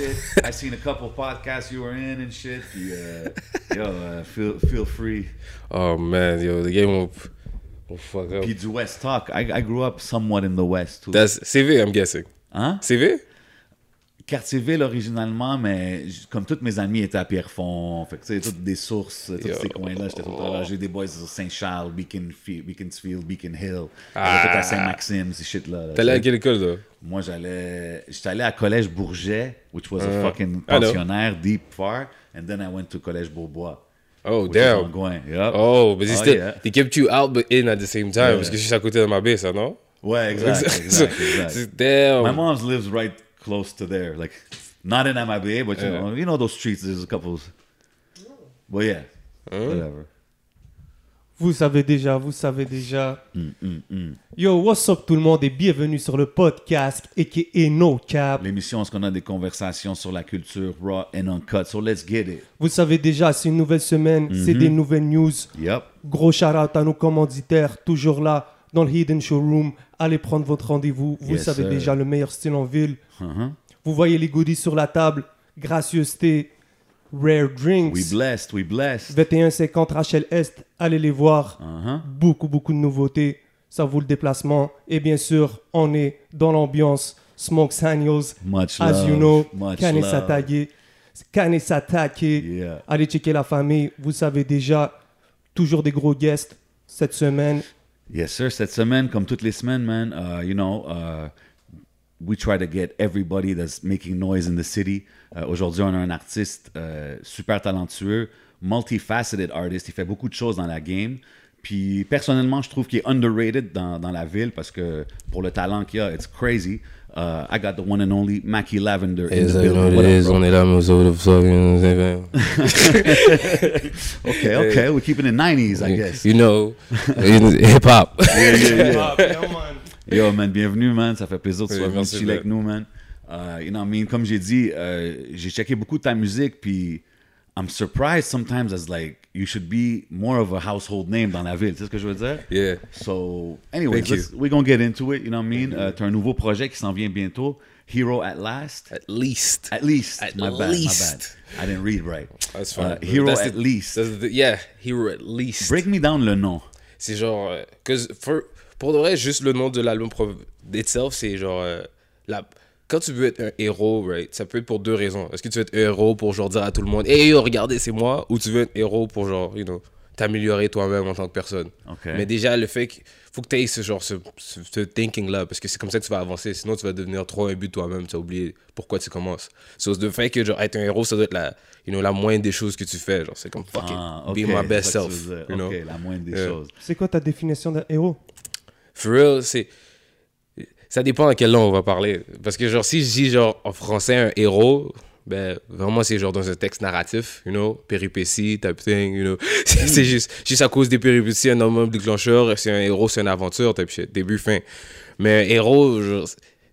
shit. I seen a couple podcasts you were in and shit. Euh, yo, uh, feel, feel free. Oh man, yo, the game will, will fuck up. Puis West Talk. I, I grew up somewhat in the West, too. That's CV, I'm guessing. Huh? CV? Quartierville originalement, mais comme tous mes amis étaient à Pierrefonds, fait que toutes des sources, tous ces coins-là, j'étais tout le temps là. J'ai des boys sur Saint-Charles, Beaconfield, Beaconsfield, Beacon Hill, Ah. tout à Saint-Maxime, ces shit-là. là, T'allais à quelle école, toi? Moi, j'allais, j'étais allé à collège Bourget, which was a Uh, fucking know. pensionnaire deep far, and then I went to collège Beaubois. Oh, damn. Oh, but they Oh, yeah. they kept you out but in at the same time. Yeah. Parce que je suis à côté de ma base, ça, non? Ouais, exact, exact, Damn. My mom's lives right close to there, like not in MIBA, but you Yeah. know, you know those streets. There's a couple. But yeah, whatever. Vous savez déjà, vous savez déjà. Mm, Yo, what's up tout le monde et bienvenue sur le podcast aka No Cap. L'émission, est-ce qu'on a des conversations sur la culture raw and uncut? So let's get it. Vous savez déjà, c'est une nouvelle semaine, c'est Mm-hmm. des nouvelles news. Yep. Gros shout out à nos commanditaires, toujours là dans le Hidden Showroom. Allez prendre votre rendez-vous. Vous Yes, savez sir. déjà le meilleur style en ville. Uh-huh. Vous voyez les goodies sur la table. Gracieuseté, Rare Drinks. We blessed. We blessed. 2150 Rachel Est, allez les voir. Uh-huh. Beaucoup, beaucoup de nouveautés. Ça vaut le déplacement. Et bien sûr, on est dans l'ambiance. Smoke Much as love. you know, Much s'attaquer. Yeah. Allez checker la famille. Vous savez déjà, toujours des gros guests cette semaine. Yes, sir. Cette semaine, comme toutes les semaines, man, uh, you know, uh, we try to get everybody that's making noise in the city. Uh, Aujourd'hui, on a un artiste euh, super talentueux, multifaceted artist. Il fait beaucoup de choses dans la game. Puis, personnellement, je trouve qu'il est underrated dans, dans la ville parce que pour le talent qu'il a, it's crazy. Uh, I got the one and only Mackie Lavender in the building. What up, bro? on est là, mais vous savez, vous savez, Okay, okay. We're keeping it 90s, I guess. You know, hip hop. Yeah, yeah, yeah. Ah, Yo, man, bienvenue, man. Ça fait plaisir que tu Oui, sois venu merci, chiller man. avec nous, man. Uh, you know, what I mean, comme j'ai dit, euh, j'ai checké beaucoup de ta musique, puis I'm surprised sometimes as like you should be more of a household name dans la ville. Tu sais ce que je veux dire? Yeah. So, anyways, we're gonna get into it. You know what I mean? Uh, T'as un nouveau projet qui s'en vient bientôt, Hero at Last. At least. At least. At my bad, my bad. least. I didn't read right. That's Uh, fine. Hero That's at the- least. the- yeah, Hero at least. Break me down le nom. C'est genre. euh, for- pour de vrai, juste le nom de l'album itself, c'est genre. euh, la, quand tu veux être un héros, right, ça peut être pour deux raisons. Est-ce que tu veux être un héros pour genre dire à tout le monde, hey yo, regardez, c'est moi, ou tu veux être héros pour genre, you know, t'améliorer toi-même en tant que personne. Ok. Mais déjà, le fait qu'il faut que tu aies ce genre, ce, ce, ce thinking-là, parce que c'est comme ça que tu vas avancer. Sinon, tu vas devenir trop un but toi-même, tu vas oublier pourquoi tu commences. So, le fait que genre, être un héros, ça doit être la, you know, la moindre des choses que tu fais. Genre, c'est comme, fuck Ah, it, be my best self. you know? La moindre des Yeah. choses. C'est quoi ta définition d'un héros? For real, c'est. Ça dépend à quelle langue on va parler. Parce que, genre, si je dis, genre, en français, un héros, ben, vraiment, c'est genre dans un texte narratif, you know, péripéties, type thing, you know. C'est c'est juste, juste à cause des péripéties, un homme déclencheur, c'est un héros, c'est une aventure, type shit, début, fin. Mais un héros, genre,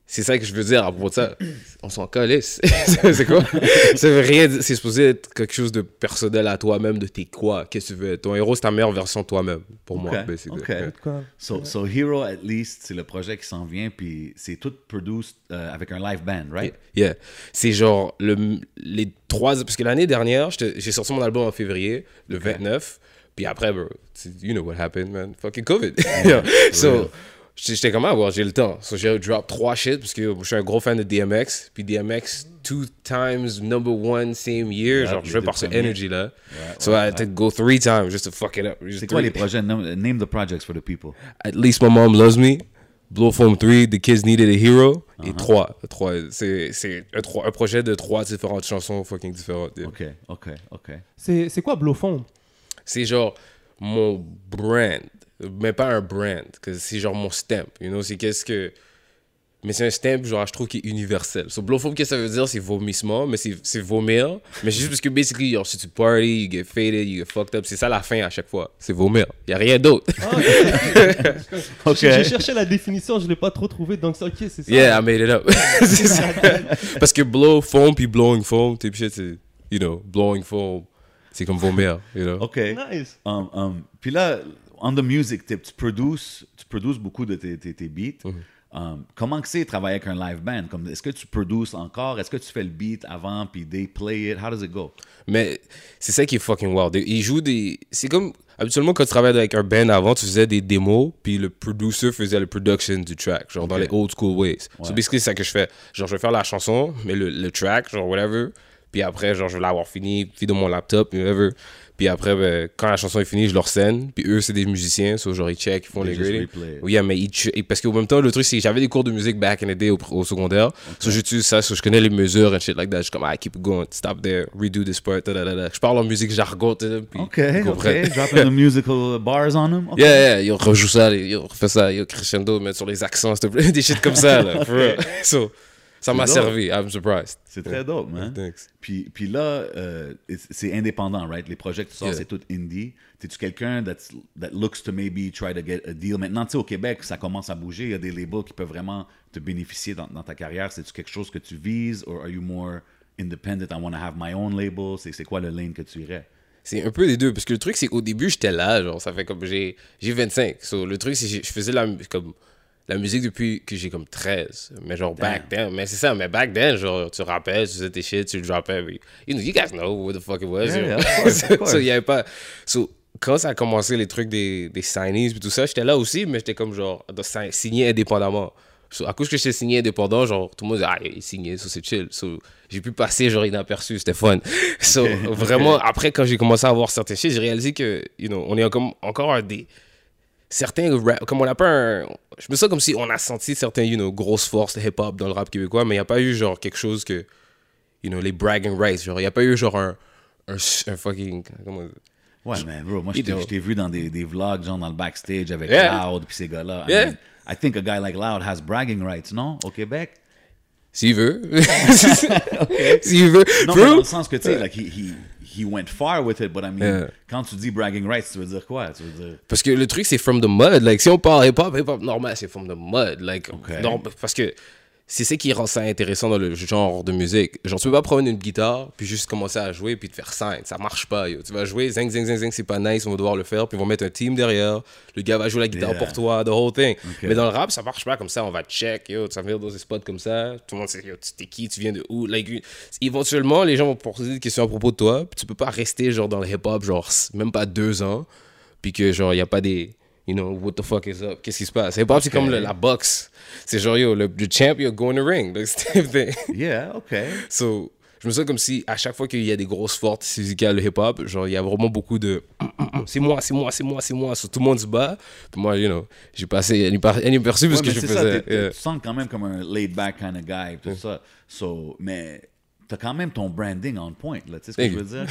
c'est ça que je veux dire à propos de ça. On s'en calisse. c'est quoi? Rien. C'est supposé être quelque chose de personnel à toi-même, de tes quoi, qu'est-ce que tu veux? Être. Ton héros, c'est ta meilleure version de toi-même, pour moi, Ok, basically. ok. Yeah. Quoi So, so Hero at least, c'est le projet qui s'en vient, puis c'est tout produced euh, avec un live band, right? Yeah. C'est genre le, les trois. Parce que l'année dernière, j'ai sorti mon album en février, le 29. Puis après, bro, you know what happened, man. Fucking COVID. Yeah. so, j'étais comme, ah, well, j'ai le temps. So, j'ai drop trois shit parce que je suis un gros fan de DMX. Puis DMX, two times number one same year. Yeah, genre, je veux par ce premier. energy là. Ouais, so, ouais, I had to go three times just to fuck it up. Just C'est quoi les projets? Name, name the projects for the people. At least my mom loves me. Blow Foam 3, The Kids Needed a Hero. Uh-huh. Et 3. trois c'est c'est un, trois- un projet de trois différentes chansons fucking différentes. yeah. OK, OK, OK. C'est c'est quoi Blowfond C'est genre mon brand. Mais pas un brand. que C'est genre mon stamp. You know, c'est qu'est-ce que. Mais c'est un stamp, genre, je trouve, qui est universel. So, blowfoam, qu'est-ce que ça veut dire? C'est vomissement, mais c'est c'est vomir. Mais c'est juste parce que, basically, genre, si tu party, you get faded, you get fucked up, c'est ça la fin à chaque fois. C'est vomir. Y a rien d'autre. OK. J'ai cherché la définition, je l'ai pas trop trouvé, donc c'est ok, c'est ça. Yeah, I made it up. C'est ça. Parce que blow foam puis blowing foam, type shit, c'est, you know, blowing foam, c'est comme vomir, you know. OK. Nice. Um, um, puis là, on the music tip, tu produces, tu produces beaucoup de tes, tes, tes beats. Mhm. Um, comment que c'est travailler avec un live band? Est-ce que tu produces encore? Est-ce que tu fais le beat avant puis they play it? How does it go? Mais c'est ça qui est fucking wild. Ils jouent des. C'est comme. Habituellement, quand tu travaillais avec un band avant, tu faisais des démos, puis le producer faisait le production du track, genre dans les old school ways. So basically, c'est ça que je fais. Genre, je vais faire la chanson, mais le, le track, genre whatever. Puis après, genre, je vais l'avoir fini, puis de mon laptop, whatever. Puis après, ben, quand la chanson est finie, je leur scène. Puis eux, c'est des musiciens, so genre ils check, ils font They les just grading. replay it. Oui, yeah, mais ils parce qu'au même temps, le truc, c'est que j'avais des cours de musique back in the day au, au secondaire. So j'utilise ça, so je connais les mesures and shit like that. Je suis comme, ah, keep going, stop there, redo this part, da, da, da, da. Je parle en musique jargon, puis OK, ils OK. Dropping the musical bars on them? Yeah, yeah, yo, rejoue ça, yo, refais ça, yo, crescendo, mettre sur les accents, s'il te plaît, des shit comme ça, là, for real. So, ça m'a dope. servi, I'm surprised. C'est très dope, man. Thanks. Puis, puis là, euh, it's- c'est indépendant, right? Les projets que tu sors, Yeah. c'est tout indie. T'es-tu quelqu'un that looks to maybe try to get a deal? Maintenant, tu sais, au Québec, ça commence à bouger. Il y a des labels qui peuvent vraiment te bénéficier dans, dans ta carrière. C'est-tu quelque chose que tu vises? Or are you more independent? I want to have my own label. C'est quoi le lane que tu irais? C'est un peu des deux, parce que le truc, c'est qu'au début, j'étais là, genre, ça fait comme, j'ai j'ai 25. So, le truc, c'est que je faisais la, comme, la musique depuis que j'ai comme 13. Mais genre, back then, mais c'est ça, mais back then, genre, tu rappelles, tu faisais tes shit, tu le droppais, you, know, you guys know what the fuck it was. Yeah, yeah, so, il y avait pas... So, quand ça a commencé, les trucs des, des signees puis tout ça, j'étais là aussi, mais j'étais comme, genre, de si- signer indépendamment. So, à cause que j'étais signé indépendant, genre, tout le monde disait, ah, il est signé, ça c'est chill. So, j'ai pu passer, genre, inaperçu, c'était fun. So, vraiment, après, quand j'ai commencé à voir certaines choses, j'ai réalisé que, you know, on est comme, encore un des. Certains rap, comme on n'a pas un. Je me sens comme si on a senti certains, you know, grosses forces de hip-hop dans le rap québécois, mais il n'y a pas eu, genre, quelque chose que. You know, les bragging rights. Genre, il n'y a pas eu, genre, un. Un, un fucking. Comment Ouais, mais bro, moi, je t'ai vu dans des, des vlogs, genre dans le backstage avec Yeah. Loud puis ces gars-là. I Yeah. mean, I think a guy like Loud has bragging rights, non? Au Québec? S'il veut. S'il veut. Non, mais dans le sens que, tu sais, like, he, he, he went far with it, but I mean, Yeah. quand tu dis bragging rights, tu veux dire quoi? Tu veux dire... Parce que le truc, c'est from the mud. Like, si on parle hip-hop, hip-hop normal, c'est from the mud. Like, Ok. non, parce que c'est ça qui rend ça intéressant dans le genre de musique. Genre, tu peux pas prendre une guitare, puis juste commencer à jouer, puis te faire scène. Ça marche pas, yo. Tu vas jouer, zing, zing, zing, zing, c'est pas nice, on va devoir le faire, puis ils vont mettre un team derrière. Le gars va jouer la guitare Yeah. pour toi, the whole thing. Mais dans le rap, ça marche pas comme ça. On va check, yo. Tu vas venir dans des spots comme ça. Tout le monde sait, yo, tu t'es qui, tu viens de où. Like, éventuellement, les gens vont poser des questions à propos de toi, puis tu peux pas rester, genre, dans le hip-hop, genre, même pas deux ans puis que genre il y a pas des you know what the fuck is up? Qu'est-ce qui se passe? Hip hop c'est comme le- la boxe c'est genre yo le, le champ yo go in the ring like, the thing. Yeah, OK. so je me sens comme si à chaque fois qu'il y a des grosses forces musicales le hip hop genre il y a vraiment beaucoup de c'est moi c'est moi c'est moi c'est moi So, tout le monde se bat puis moi you know j'ai passé inaperçu parce Ouais, que je ça, faisais yeah. tu sens quand même comme un laid-back kind of guy, tout ça. So, mais t'as quand même ton branding on point. Tu sais ce que je veux dire?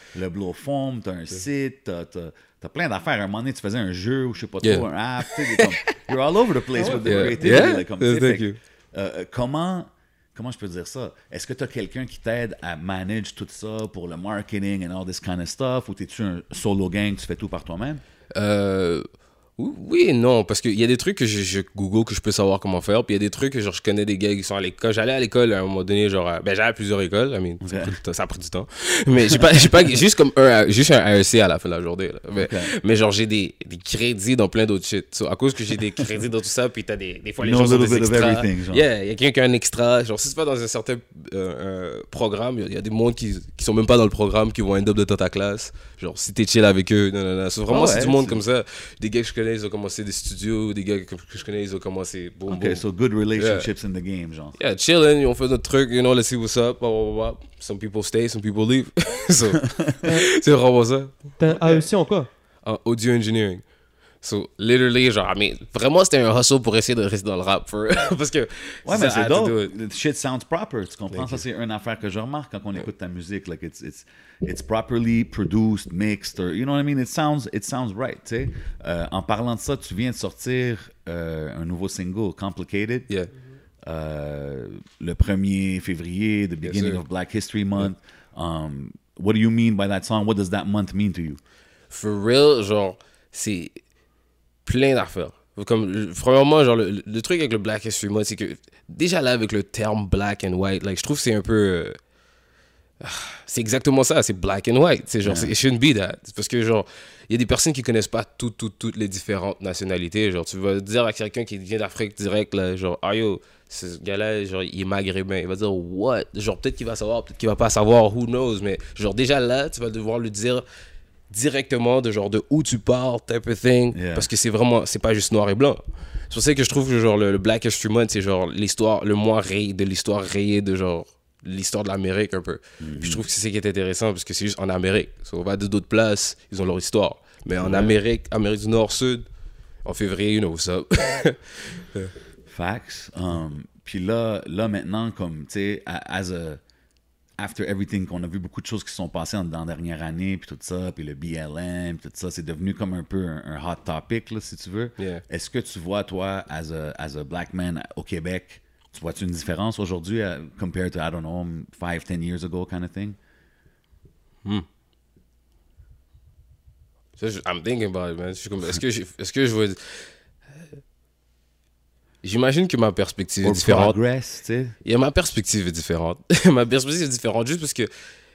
Le Blow Foam, t'as un site, t'as, t'as, t'as plein d'affaires. À un moment donné, tu faisais un jeu ou je sais pas trop, un app. tu comme, you're all over the place with the creativity. Yeah. comme, tu Thank you. euh, euh, comment, comment je peux dire ça? Est-ce que tu as quelqu'un qui t'aide à manage tout ça pour le marketing and all this kind of stuff? Ou t'es-tu un solo gang, tu fais tout par toi-même? Euh, oui- et non, parce qu'il y a des trucs que je, je Google que je peux savoir comment faire, puis il y a des trucs que genre, je connais des gars qui sont à l'école. J'allais à l'école à un moment donné, genre, ben j'allais à plusieurs écoles, I mean, ça, a Ok. pris, du temps- ça a pris du temps. Mais j'ai pas, j'ai pas, juste comme un, juste un AEC à la fin de la journée, là. Mais, Ok. mais genre, j'ai des, des crédits dans plein d'autres shit. So, à cause que j'ai des crédits dans tout ça, puis t'as des, des fois les gens ont des extras. Yeah, il y a quelqu'un qui a un extra. Genre, si tu vas dans un certain euh, euh, programme, il y y, a des mondes qui, qui sont même pas dans le programme, qui vont end up dans ta classe. Genre, si t'es chill avec eux, non, non, non. So, vraiment, Ah c'est ouais, du monde c'est- comme ça. Des gars que je connais, ils ont commencé des studios. Des gars que, que je connais, ils ont commencé. Boom, OK, boom. so good relationships in the game, genre. Yeah, chilling, on fait notre truc, you know, let's see what's up. blah, blah, blah, blah. Some people stay, some people leave. so, c'est vraiment ça. T'as un AEC en quoi? En audio engineering. So, literally, genre, mais vraiment, c'était un hustle pour essayer de rester dans le rap. for- Parce que. Ouais, mais c'est. The shit sounds proper. Tu comprends? Ça, c'est une affaire que je remarque quand on écoute ta musique. Like, it's, it's, it's properly produced, mixed, or, you know what I mean? It sounds, it sounds right, tu sais. Euh, en parlant de ça, tu viens de sortir euh, un nouveau single, Complicated. Yeah. Euh, le 1er février, the beginning of Black History Month. Um, what do you mean by that song? What does that month mean to you? For real, genre, c'est plein d'affaires. Comme, premièrement, genre, le, le truc avec le Black History Month, c'est que déjà là, avec le terme black and white, like, je trouve que c'est un peu. euh, c'est exactement ça, c'est black and white. C'est genre, c'est- it shouldn't be that. C'est parce que, genre, il y a des personnes qui connaissent pas toutes, toutes, toutes les différentes nationalités. Genre, tu vas dire à quelqu'un qui vient d'Afrique direct, là, genre, ah yo, ce gars-là, genre, il est maghrébin. Il va dire, what? Genre, peut-être qu'il va savoir, peut-être qu'il va pas savoir, who knows. Mais, genre, déjà là, tu vas devoir lui dire directement de genre de où tu pars, type of thing. Yeah. Parce que c'est vraiment, c'est pas juste noir et blanc. C'est pour ça que je trouve que genre le, le Black History Month, c'est genre l'histoire, le mois rayé, de l'histoire rayée de genre l'histoire de l'Amérique un peu. Puis je trouve que c'est ça qui est intéressant parce que c'est juste en Amérique. So, on va de d'autres places, ils ont leur histoire. Mais en Amérique, Amérique du Nord, Sud, en février, you know what's up. Facts. Um, puis là, là, maintenant, comme, tu sais, as a... After everything, qu'on a vu beaucoup de choses qui sont passées dans la dernière année, puis tout ça, puis le BLM, puis tout ça, c'est devenu comme un peu un, un hot topic, là, si tu veux. Yeah. Est-ce que tu vois, toi, as a, as a black man au Québec, tu vois-tu une différence aujourd'hui euh, compared to, I don't know, five, ten years ago kind of thing? Ça, je- I'm thinking about it, man. Est-ce que, je- est-ce que je veux. J'imagine que ma perspective est différente. progress, tu sais? Et ma perspective est différente. ma perspective est différente juste parce que,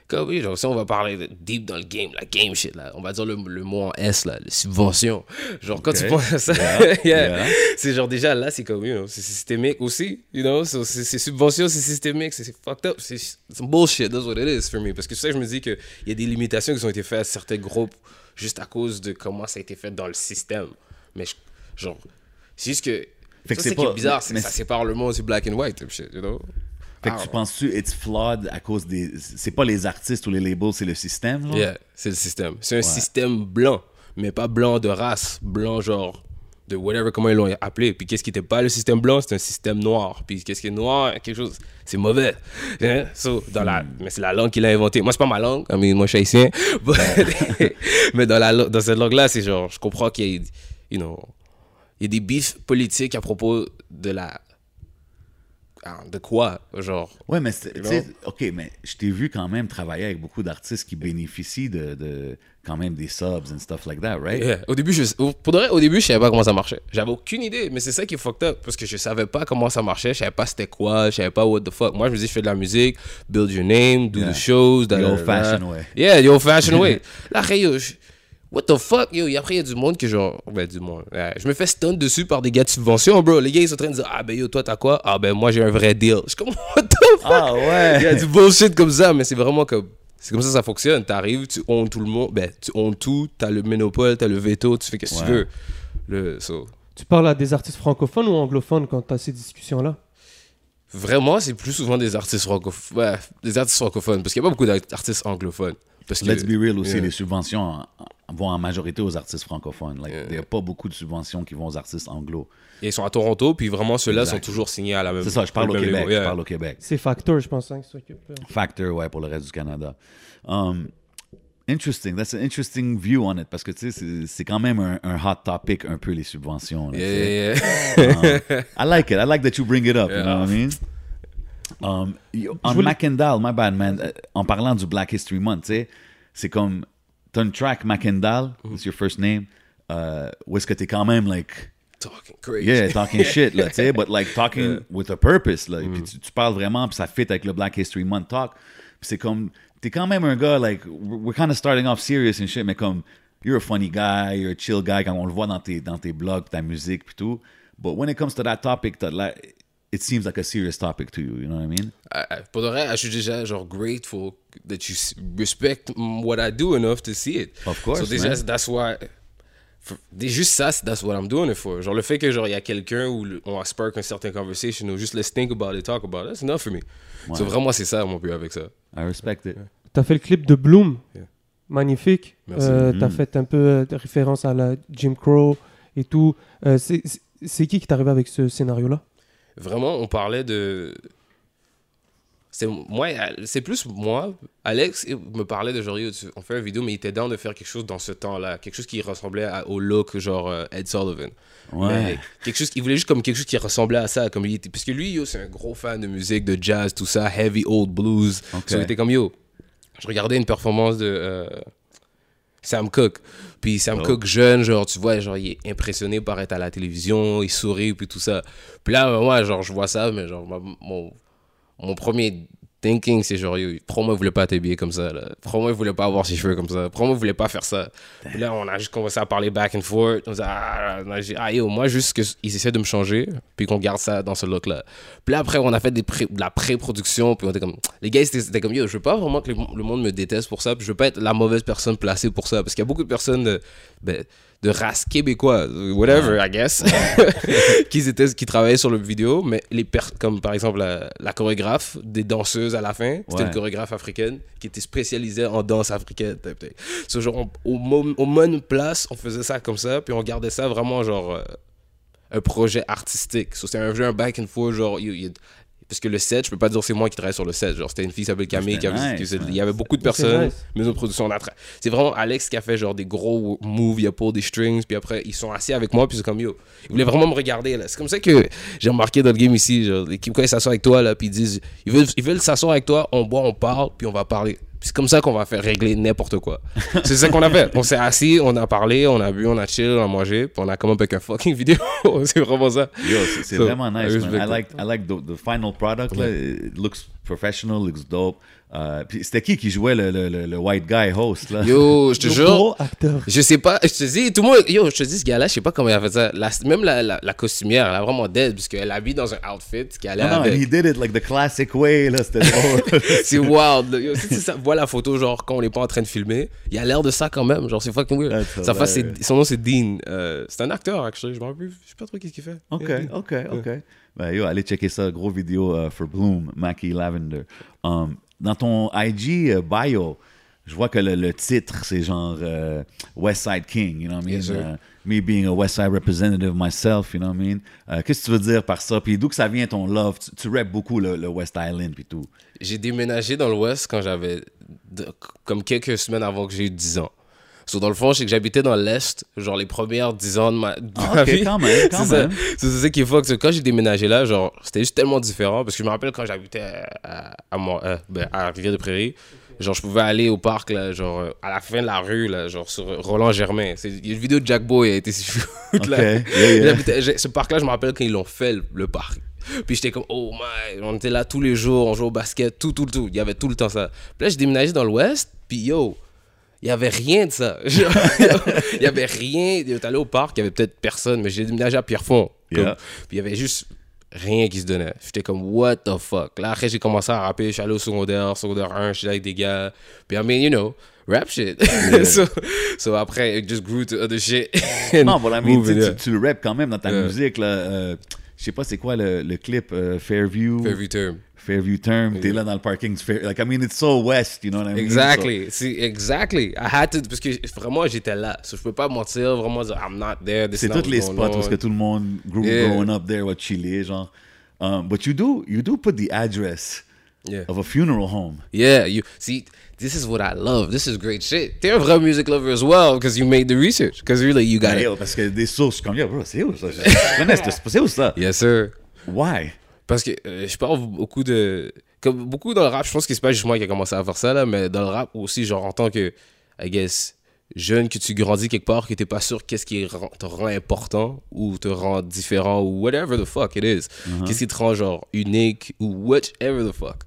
comme oui, genre, si on va parler de deep dans le game, la game shit, là, on va dire le, le mot en S, là, les subventions. Genre, quand tu penses à ça, Yeah, yeah, yeah. c'est genre déjà là, c'est comme, you know, c'est systémique aussi, you know, so, c'est subventions, c'est systémique, c'est fucked up, c'est bullshit, that's what it is for me. Parce que ça que je me dis qu'il y a des limitations qui ont été faites à certains groupes juste à cause de comment ça a été fait dans le système. Mais je- genre, c'est juste que. Fait que ça, c'est pas- bizarre, mais- c'est mais que ça sépare le monde du black and white, shit, you know? Fait que Ah, tu penses-tu it's flawed à cause des. C'est pas les artistes ou les labels, c'est le système, là? Yeah, c'est le système. C'est un système blanc, mais pas blanc de race, blanc genre de whatever, comment ils l'ont appelé. Puis qu'est-ce qui n'était pas le système blanc, c'est un système noir. Puis qu'est-ce qui est noir, quelque chose, c'est mauvais. Hein? So, dans la, mais c'est la langue qu'il a inventée. Moi, c'est pas ma langue, I mean, moi, je suis haïtien. Mais dans, la, dans cette langue-là, c'est genre, je comprends qu'il y a, you know, il y a des bifs politiques à propos de la. ah, De quoi, genre? Ouais, mais sais, ok, mais je t'ai vu quand même travailler avec beaucoup d'artistes qui bénéficient de, de quand même des subs and stuff like that, right? Yeah. Au début, je, pour de vrai, au début, je savais pas comment ça marchait. J'avais aucune idée, mais c'est ça qui est fucked up parce que je savais pas comment ça marchait, je savais pas c'était quoi, je savais pas what the fuck. Moi, je me dis, je fais de la musique, build your name, do Yeah. the shows, The old-fashioned da. way. Yeah, the old fashioned way. Yo, je- what the fuck, yo? Et après, il y a du monde que genre, ben, du monde. Ouais, je me fais stun dessus par des gars de subvention, bro. Les gars, ils sont en train de dire, ah ben, yo, toi, t'as quoi? Ah ben, moi, j'ai un vrai deal. Je suis comme, what the fuck? Ah ouais! Il y a du bullshit comme ça, mais c'est vraiment comme. C'est comme ça que ça fonctionne. T'arrives, tu owns tout le monde. Ben, tu owns tout. T'as le monopole, t'as le veto, tu fais ce que tu Ouais. veux. Le, so. Tu parles à des artistes francophones ou anglophones quand tu as ces discussions-là? Vraiment, c'est plus souvent des artistes francophones. Ouais, des artistes francophones. Parce qu'il n'y a pas beaucoup d'artistes anglophones. Parce que, Let's be real aussi, Yeah. les subventions en- en- vont en majorité aux artistes francophones. Like, Yeah. Il n'y a pas beaucoup de subventions qui vont aux artistes anglo. Et ils sont à Toronto, puis vraiment, ceux-là sont toujours signés à la même C'est ça, je parle au Québec. label. Je Yeah. parle au Québec. C'est Factor, je pense, hein, qui s'occupe. là. Factor, ouais, pour le reste du Canada. Um, interesting. That's an interesting view on it. Parce que, tu sais, c'est- quand même un, un hot topic, un peu, les subventions. là. Yeah, yeah, yeah. I like it. I like that you bring it up. You Yeah. know what I mean? Um, on voulais- Mackendal, my bad man, euh, en parlant du Black History Month, tu sais, c'est comme, t'as une track Mackendal, Mm-hmm. it's your first name, euh, où est-ce que t'es quand même, like, Talking crazy. yeah, talking shit, là, tu sais, but like talking with a purpose, là, Mm. puis tu, tu parles vraiment, puis ça fit avec le Black History Month talk, puis c'est comme, t'es quand même un gars, like, we're kind of starting off serious and shit, mais comme, you're a funny guy, you're a chill guy, quand on le voit dans tes, dans tes blogs, ta musique, puis tout, but when it comes to that topic, that, like, it seems like a serious topic to you, you know what I mean? I- pour de vrai, je suis déjà genre grateful that you s- respect what I do enough to see it. Of course, So déjà, man. that's why. for- juste ça, c'est- that's what I'm doing it for. Genre le fait que genre il y a quelqu'un où on a spark un certain conversation ou juste let's think about it, talk about it, that's enough for me. So vraiment c'est ça mon but avec ça. I respect it. Tu as fait le clip de Bloom. Yeah. Magnifique. Merci. Euh, tu as Mm. fait un peu euh, de référence à la Jim Crow et tout. Euh, c'est- qui qui t'est arrivé avec ce scénario-là? Vraiment, on parlait de. C'est moi, c'est plus moi. Alex me parlait de genre, on fait une vidéo, mais il était down de faire quelque chose dans ce temps-là, quelque chose qui ressemblait à- au look genre euh, Ed Sullivan. Ouais. Mais quelque chose, il voulait juste comme quelque chose qui ressemblait à ça, comme il était, parce que lui, yo, c'est un gros fan de musique, de jazz, tout ça, heavy old blues. Ok. So, il était comme yo. Je regardais une performance de euh, Sam Cooke. Puis Sam Oh. Cooke jeune, genre, tu vois, genre, il est impressionné par être à la télévision, il sourit, puis tout ça. Puis là, moi, genre, je vois ça, mais genre, mon, mon premier thinking, c'est genre, yo, Promo voulait pas t'habiller comme ça, là. Promo voulait pas avoir ses cheveux comme ça. Promo voulait pas faire ça. Puis là, on a juste commencé à parler back and forth. On a dit, ah, on a dit, ah, yo, moi, juste qu'ils essaient de me changer, puis qu'on garde ça dans ce look-là. Puis là, après, on a fait des pré- de la pré-production, puis on était comme, les gars, c'était comme, yo, je veux pas vraiment que le, monde me déteste pour ça, puis je veux pas être la mauvaise personne placée pour ça, parce qu'il y a beaucoup de personnes de, ben, de race québécoise, whatever, I guess, qui, étaient, qui travaillaient sur le vidéo, mais les comme par exemple la, la chorégraphe des danseuses à la fin, c'était Ouais. une chorégraphe africaine qui était spécialisée en danse africaine. So, genre, on- au, au même place, on faisait ça comme ça, puis on gardait ça vraiment genre euh, un projet artistique. So, c'était un jeu, un back and forth, genre, parce que le set, je peux pas dire c'est moi qui travaille sur le set. Genre, c'était une fille qui s'appelle Camille. Qui avait- nice, qui il y avait beaucoup de personnes, nice. maison de production. on a tra- C'est vraiment Alex qui a fait genre des gros moves. Il a pour des strings, puis après, ils sont assis avec moi, puis c'est comme yo. Ils voulaient vraiment me regarder, là. C'est comme ça que j'ai remarqué dans le game ici. Genre, l'équipe, quand ils s'assoient avec toi, là, puis ils disent, ils veulent, ils veulent s'asseoir avec toi, on boit, on parle, puis on va parler. C'est comme ça qu'on va faire régler n'importe quoi. c'est ça qu'on a fait. On s'est assis, on a parlé, on a bu, on a chill, on a mangé, puis on a come up avec un fucking vidéo. c'est vraiment ça. Yo, c'est So, vraiment nice, I man. I like, I like the, the final product. It looks professional, looks dope. Euh, puis c'était qui qui jouait le, le, le, le white guy host là? Yo, je te jure. acteur. Je sais pas, je te dis, tout le monde, yo, je te dis, ce gars-là, je sais pas comment il a fait ça. La- même la, la, la costumière, elle a vraiment dead, parce qu'elle habille dans un outfit qui allait Non, non, avec. he did it like the classic way là. C'était. C'est wild. là. Yo, tu sais, vois la photo, genre, quand on n'est pas en train de filmer, il a l'air de ça quand même. Genre, c'est fucking weird. Sa face, son nom, c'est Dean. Euh, c'est un acteur, actually. Je m'en rappelle, je sais pas trop qu'est-ce qu'il fait. Ok, Yeah, ok, ok. Ben, yo, allez checker ça. Gros vidéo euh, for Bloom, Mackie Lavender. Um, dans ton IG euh, bio, je vois que le, le titre, c'est genre euh, West Side King, you know what I mean? Yes, sir. Uh, me being a West Side representative myself, you know what I mean? Euh, Qu'est-ce que tu veux dire par ça? Puis d'où que ça vient ton love? Tu, tu rappes beaucoup le, le West Island puis tout. J'ai déménagé dans l'Ouest quand j'avais. comme quelques semaines avant que j'ai eu 10 ans. So, dans le fond, c'est que j'habitais dans l'Est, genre les premières 10 ans de ma, de Ah, ma vie. quand même, quand c'est ça. même. C'est ça qui est que Quand j'ai déménagé là, genre, c'était juste tellement différent. Parce que je me rappelle quand j'habitais à, à, euh, ben, à Rivière-des-Prairies, genre, je pouvais aller au parc, là, genre, euh, à la fin de la rue, là, genre, sur Roland Germain. C'est- Il y a une vidéo de Jack Boy, a été si là. yeah, yeah. J'ai- Ce parc-là, je me rappelle quand ils l'ont fait, le, le parc. Puis j'étais comme, oh my, on était là tous les jours, on jouait au basket, tout, tout, tout. Il y avait tout le temps ça. Puis là, j'ai déménagé dans l'Ouest, puis yo, il y avait rien de ça. Il y avait rien. Allé au parc, il y avait peut-être personne, mais j'ai déménagé à Pierrefonds. Yeah. Puis il y avait juste rien qui se donnait. J'étais comme, what the fuck? Là, après, j'ai commencé à rapper. Je suis allé au secondaire, secondaire 1, je suis avec des gars. Puis, I mean, you know, rap shit. so, so après, it just grew to other shit. Non, voilà, mais tu, tu, yeah. tu le rappes quand même dans ta Yeah. musique. là. Euh, je sais pas c'est quoi le, le clip euh, Fairview. Fairview term. Fairview Term. T'es là dans le parking. du like, I mean, it's so West, you know what I mean? Exactly. See, exactly. I had to, parce que vraiment, j'étais là. So, je peux pas mentir, vraiment dire, I'm not there. This c'est is tous les spots parce que tout le monde grew, Yeah. growing up there, what chiller, genre. Um, but you do, you do put the address Yeah. of a funeral home. Yeah, you see, this is what I love. This is great shit. T'es un vrai music lover as well because you made the research. Because really, you got Ben, it. parce que des sources comme, yo, bro, c'est où ça? Je, connais, ce- c'est où ça? Yes, sir. Why? Parce que euh, je parle beaucoup de. Comme beaucoup dans le rap, je pense que c'est pas juste moi qui a commencé à faire ça, là, mais dans le rap aussi, genre en tant que, I guess, jeune, que tu grandis quelque part, que t'es pas sûr qu'est-ce qui te rend important ou te rend différent ou whatever the fuck it is. Qu'est-ce qui te rend genre unique ou whatever the fuck.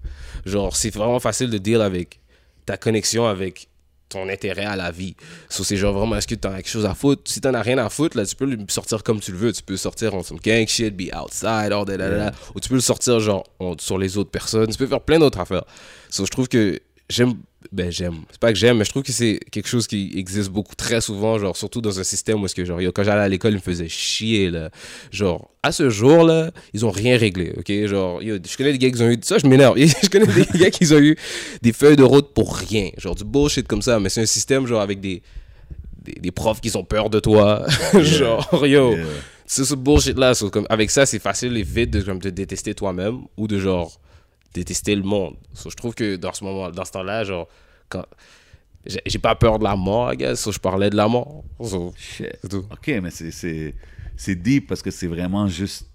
Genre, c'est vraiment facile de deal avec ta connexion avec ton intérêt à la vie. So, c'est genre vraiment, est-ce que t'en as quelque chose à foutre? Si t'en as rien à foutre, là, tu peux le sortir comme tu le veux. Tu peux sortir en some gang shit, be outside, all that, that, that. Ou tu peux le sortir, genre, en- sur les autres personnes. Tu peux faire plein d'autres affaires. So, je trouve que j'aime, ben, j'aime. C'est pas que j'aime, mais je trouve que c'est quelque chose qui existe beaucoup, très souvent, genre, surtout dans un système où est-ce que, genre, yo, quand j'allais à l'école, ils me faisaient chier, là. Genre, à ce jour-là, ils ont rien réglé, ok? Genre, yo, je connais des gars qui ont eu, ça, je m'énerve. je connais des gars qui ont eu des feuilles de route pour rien. Genre, du bullshit comme ça, mais c'est un système, genre, avec des, des, des profs qui ont peur de toi. genre, yo, Yeah. c'est ce bullshit-là. so, comme, avec ça, c'est facile et vite de comme, te détester toi-même ou de genre détester le monde. So, je trouve que dans ce moment, dans ce temps-là, genre, quand. J'ai pas peur de la mort, I guess. so, je parlais de la mort. So, Shit. c'est tout. OK, mais c'est- c'est c'est deep parce que c'est vraiment juste.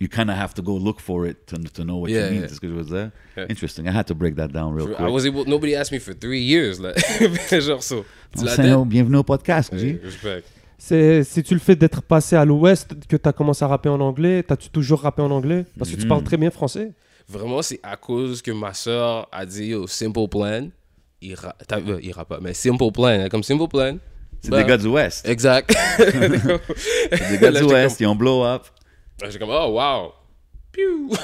You kind of have to go look for it to, to know what Yeah, you mean. yeah. C'est ce que je veux dire. Yeah. Interesting. I had to break that down real I quick. was able, nobody asked me for three years, genre, so, bienvenue au podcast, G. Respect. C'est si tu le fais d'être passé à l'ouest que tu as commencé à rapper en anglais, t'as-tu toujours rappé en anglais? Parce que tu Mhm. parles très bien français. Vraiment, c'est à cause que ma soeur a dit, yo, Simple Plan, il ira, euh, il ira pas, mais Simple Plan, comme Simple Plan. C'est des gars du West. Exact. C'est des gars du West, ils ont blow up. J'étais comme, oh, wow. Ouais,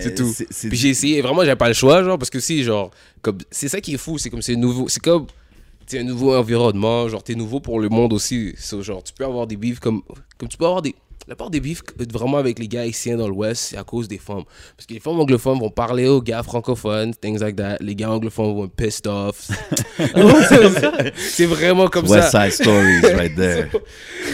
C'est tout. c'est- Puis j'ai essayé, vraiment, j'avais pas le choix, genre, parce que si, genre, comme, c'est ça qui est fou, c'est comme c'est nouveau, c'est comme, c'est un nouveau environnement, genre, t'es nouveau pour le monde aussi. So, genre, tu peux avoir des bifs comme, comme tu peux avoir des, la part des bifs euh, vraiment avec les gars haïtiens dans l'Ouest, c'est à cause des femmes. Parce que les femmes anglophones vont parler aux gars francophones, things like that. Les gars anglophones vont être pissed off. c'est vraiment comme West ça. Side Stories, right there.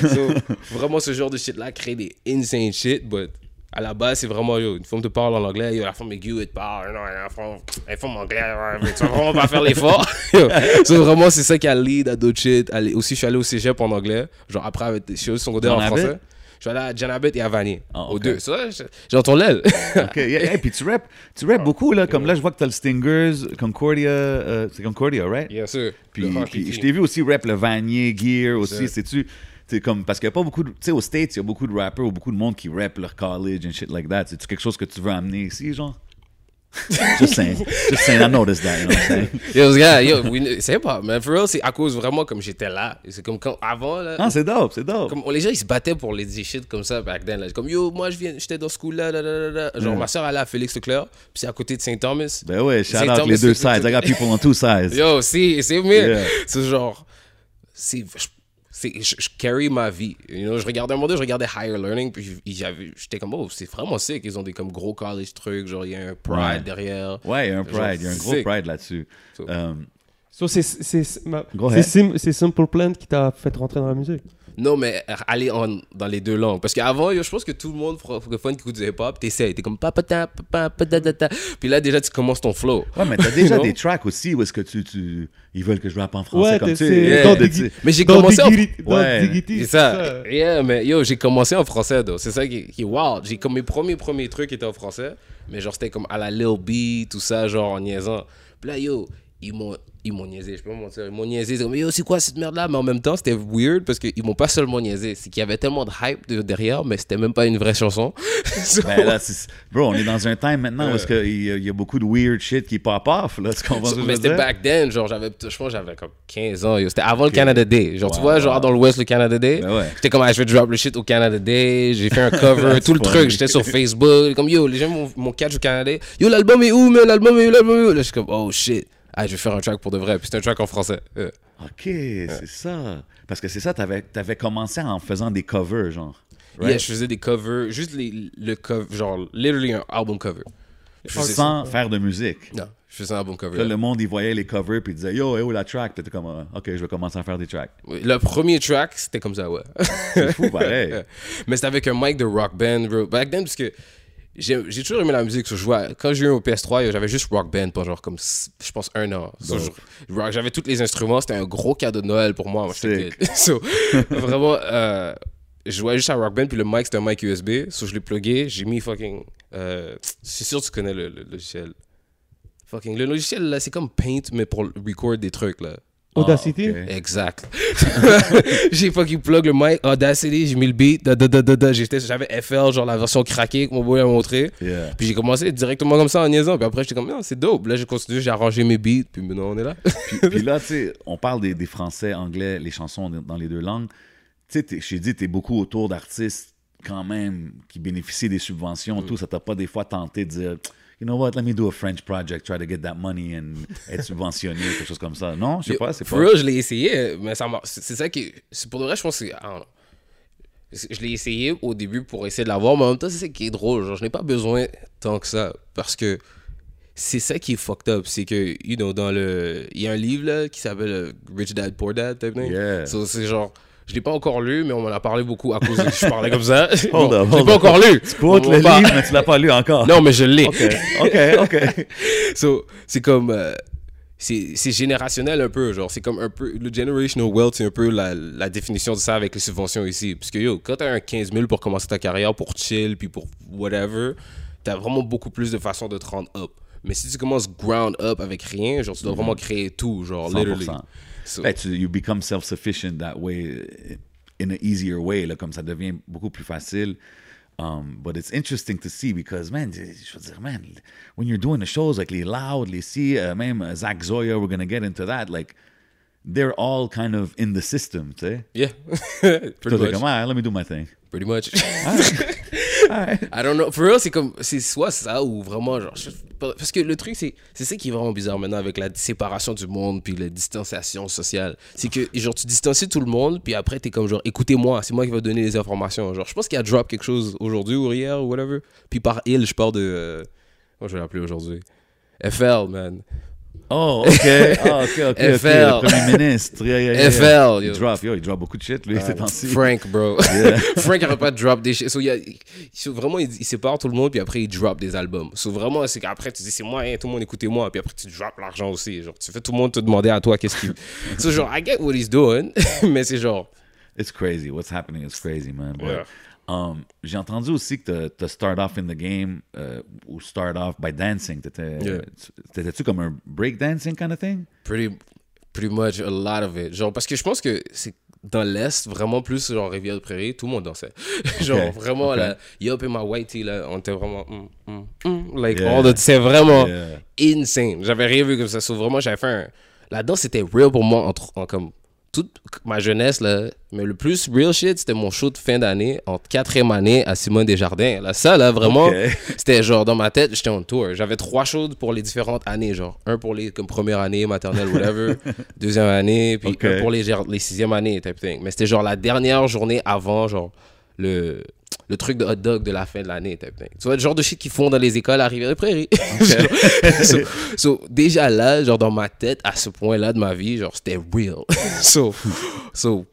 So, vraiment, ce genre de shit-là crée des insane shit, but à la base, c'est vraiment, yo, une femme te parle en anglais, yo, la femme aiguë, elle te parle, non, la femme, la femme anglais, mais tu vas vraiment pas faire l'effort. So, vraiment, c'est ça qui a lead à d'autres shit. Aussi, je suis allé au cégep en anglais, genre après, avec, je suis allé au secondaire en Janabit? français. Je suis allé à Janabit et à Vanier, Ah, aux deux. Ça, j'entends l'aile. OK. Yeah, yeah, puis tu rap, tu rap beaucoup, là. Comme là, je vois que t'as le Stingers, Concordia. euh, c'est Concordia, right? Bien sûr. Puis, puis je t'ai vu aussi rap le Vanier, Gear aussi. C'est-tu. C'est comme, parce qu'il n'y a pas beaucoup de. Tu sais, aux States, il y a beaucoup de rappers ou beaucoup de monde qui rap leur college and shit like that. C'est-tu quelque chose que tu veux amener ici, genre? Just saying. Just saying, I noticed that, you know what I'm saying? Yo, ce gars, yo, we- c'est pas, mais for real, c'est à cause vraiment comme j'étais là. C'est comme quand, avant, là. Ah, c'est dope, c'est dope. Comme, les gens, ils se battaient pour les des shit comme ça back then. Là. Comme, yo, moi, je viens, j'étais dans ce school-là. là, là, là, là. Genre, ma soeur allait à Félix Leclerc, puis c'est à côté de Saint-Thomas. Ben ouais, shout out les deux sides. I got people on two sides. Yo, c'est, c'est mieux. Yeah. C'est genre, c'est, je- je, je carry ma vie. You know, je regardais un moment donné, je regardais Higher Learning, puis j'avais, j'étais comme, oh, c'est vraiment sick. Ils ont des comme gros college trucs, genre, il y a un pride Ouais. derrière. Ouais, il y a un pride. Il y a un gros sick. pride là-dessus. So- Um, So, c'est Simple Plan qui t'a fait rentrer dans la musique? Non, mais aller en, dans les deux langues. Parce qu'avant, yo, je pense que tout le monde francophone qui écoute du hip-hop, t'essayes. T'es comme papata, papa, patata. Puis là, déjà, tu commences ton flow. Ouais, mais t'as déjà des tracks aussi où est-ce que tu, tu. Ils veulent que je rappe en français Ouais, comme tu c'est sais. Mais j'ai commencé en- Ouais. C'est ça. Yeah, mais yo, j'ai commencé en français, though. C'est ça qui, qui est wild. J'ai comme mes premiers, premiers trucs étaient en français. Mais genre, c'était comme à la Lil B, tout ça, genre en niaisant. Puis là, yo, ils m'ont. Ils m'ont niaisé, je peux pas mentir. Ils m'ont niaisé. C'est comme, yo, c'est quoi cette merde-là? Mais en même temps, c'était weird parce qu'ils m'ont pas seulement niaisé. C'est qu'il y avait tellement de hype de- derrière, mais c'était même pas une vraie chanson. So- Ben là, bro, on est dans un time maintenant est-ce qu'il y, y a beaucoup de weird shit qui pop off, là, tu comprends je mais c'était back then, genre j'avais, je pense j'avais comme 15 ans, c'était avant le Canada Day. Genre tu vois, genre dans l'Ouest, le Canada Day, Ben ouais. j'étais comme, ah, je vais drop le shit au Canada Day, j'ai fait un cover, tout le funny. truc, j'étais sur Facebook, comme yo, les gens m'ont- catch au Canada Day, yo, l'album est où, man, l'album est où, l'album est où, là je suis comme, oh shit, ah, je vais faire un track pour de vrai, puis c'est un track en français. Euh. Ok, c'est ça. Parce que c'est ça, t'avais avais commencé en faisant des covers, genre. Yeah, Right? je faisais des covers, juste les, le cover, genre, literally un album cover. Je ça. Sans faire de musique. Non, je faisais un album cover. Là, le monde, il voyait les covers puis il disait Yo, où la track? Puis t'étais comme ah, Ok, je vais commencer à faire des tracks. Le premier track, c'était comme ça, ouais. C'est fou, pareil. Mais c'était avec un mic de rock band, bro. Back then, parce que j'ai j'ai toujours aimé la musique. so je jouais- quand j'ai eu au PS3, j'avais juste rock band pendant genre comme, je pense, un an. So, j'avais tous les instruments. C'était un gros cadeau de Noël pour moi. So, vraiment, euh, je jouais juste à rock band. Puis le mic, c'était un mic USB. So, je l'ai plugué. J'ai mis fucking. Euh, c'est sûr que tu connais le, le logiciel. Fucking. Le logiciel, là, c'est comme Paint, mais pour record des trucs, là. Audacity? Ah, ok. Exact. j'ai fucking plug le mic, Audacity, j'ai mis le beat, da, da, da, da, da. J'étais- j'avais FL, genre la version craquée que mon boy a montré. Yeah. Puis j'ai commencé directement comme ça en niaisant. Puis après, j'étais comme, non, c'est dope. Là, j'ai continué, j'ai arrangé mes beats, puis maintenant, on est là. puis, puis là, tu sais, on parle des, des français, anglais, les chansons dans les deux langues. Tu sais, t'ai dit, t'es beaucoup autour d'artistes quand même qui bénéficient des subventions, Mm. tout. Ça t'a pas des fois tenté de dire, you know what, let me do a French project, try to get that money and être subventionné, quelque chose comme ça. Non, je sais pas, c'est For pas. real, je l'ai essayé, mais ça. C'est ça qui. Pour de vrai, je pense que Je l'ai essayé au début pour essayer de l'avoir, mais en même temps, c'est ça qui est drôle. Genre, je n'ai pas besoin tant que ça. Parce que c'est ça qui est fucked up. C'est que, you know, dans le. Il y a un livre là, qui s'appelle euh, Rich Dad Poor Dad, type thing. Yeah. So, c'est genre. Je l'ai pas encore lu, mais on m'en a parlé beaucoup à cause que je parlais comme ça. Bon, je l'ai hold pas encore lu. Tu On le livre, mais tu l'as pas lu encore. Non, mais je l'ai. Ok, ok, ok. So, c'est comme. euh, c'est c'est générationnel un peu, genre. C'est comme un peu. Le generational wealth, c'est un peu la, la définition de ça avec les subventions ici. Parce que yo, quand t'as un 15 000 pour commencer ta carrière, pour chill, puis pour whatever, t'as vraiment beaucoup plus de façons de te rendre up. Mais si tu commences ground up avec rien, genre, tu dois vraiment créer tout, genre, 100%. literally. So, you become self-sufficient that way, in an easier way, là, comme ça devient beaucoup plus facile. Um, but it's interesting to see because, man, je veux dire, man, when you're doing the shows, like les Loud, les Si, uh, même uh, Zach Zoya, we're going to get into that, like, they're all kind of in the system, tu. Yeah. Pretty they're like, much. "Ah, let me do my thing. Pretty much. Alright. I don't know. For real, c'est comme. C'est soit ça ou vraiment genre. Parce que le truc, c'est. Ça qui est vraiment bizarre maintenant avec la séparation du monde puis la distanciation sociale. C'est que, genre, tu distancies tout le monde puis après, t'es comme genre, écoutez-moi, c'est moi qui va donner les informations. Genre, je pense qu'il y a drop quelque chose aujourd'hui ou hier ou whatever. Puis par il, je parle de. euh, Comment je vais l'appeler aujourd'hui FL, man. Oh, OK. Oh, OK, OK, OK. FL. Le premier ministre. Yeah, yeah, yeah, FL, yo. Il drop, yo, il drop beaucoup de shit, lui, ces temps-ci. Frank, bro. Frank arrête pas de drop des shit. So, il y a- so, vraiment, il, il sépare tout le monde, puis après, il drop des albums. So, vraiment, c'est qu'après, tu dis, c'est moi, hein, tout le monde écoutez-moi, puis après, tu drop l'argent aussi. Genre, tu fais tout le monde te demander à toi qu'est-ce qu'il. so, genre, I get what he's doing, mais c'est genre. It's crazy. What's happening is crazy, man. But. Um, J'ai entendu aussi que tu start off in the game uh, ou start off by dancing. T'étais- Yeah. T'étais-tu comme un break dancing kind of thing? Pretty, pretty much a lot of it. Genre, parce que je pense que c'est dans l'Est, vraiment plus, genre, Rivière-de-Prairie, tout le monde dansait. genre, vraiment, ok. là, Yup et my white tee, là, on était vraiment. mm, mm, mm, like, Yeah. all the- C'est vraiment. Yeah. insane. J'avais rien vu comme ça. So, vraiment, j'avais fait un. La danse, c'était real pour moi en, en comme toute ma jeunesse, là. Mais le plus real shit, c'était mon show de fin d'année, en quatrième année à Simone Desjardins. Là, ça, là, vraiment, c'était genre dans ma tête, j'étais en tour. J'avais trois shows pour les différentes années, genre. Un pour les comme première année, maternelle, whatever. deuxième année, puis un pour les, les sixième années, type thing. Mais c'était genre la dernière journée avant, genre, le. Le truc de hot dog de la fin de l'année. Tu vois, le genre de shit qu'ils font dans les écoles à Rivière-des-Prairies. so, so, déjà là, genre dans ma tête, à ce point-là de ma vie, genre c'était real. so, so,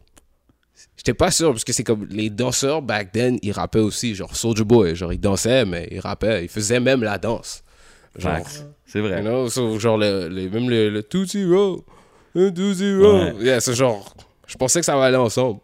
j'étais pas sûr parce que c'est comme les danseurs back then, ils rappaient aussi, genre Soulja Boy, genre ils dansaient mais ils rappaient, ils faisaient même la danse. Genre. C'est vrai. you know, so, genre le, le- même le, le Tootsie Roll, le. Ouais. Yeah, c'est genre, je pensais que ça allait ensemble.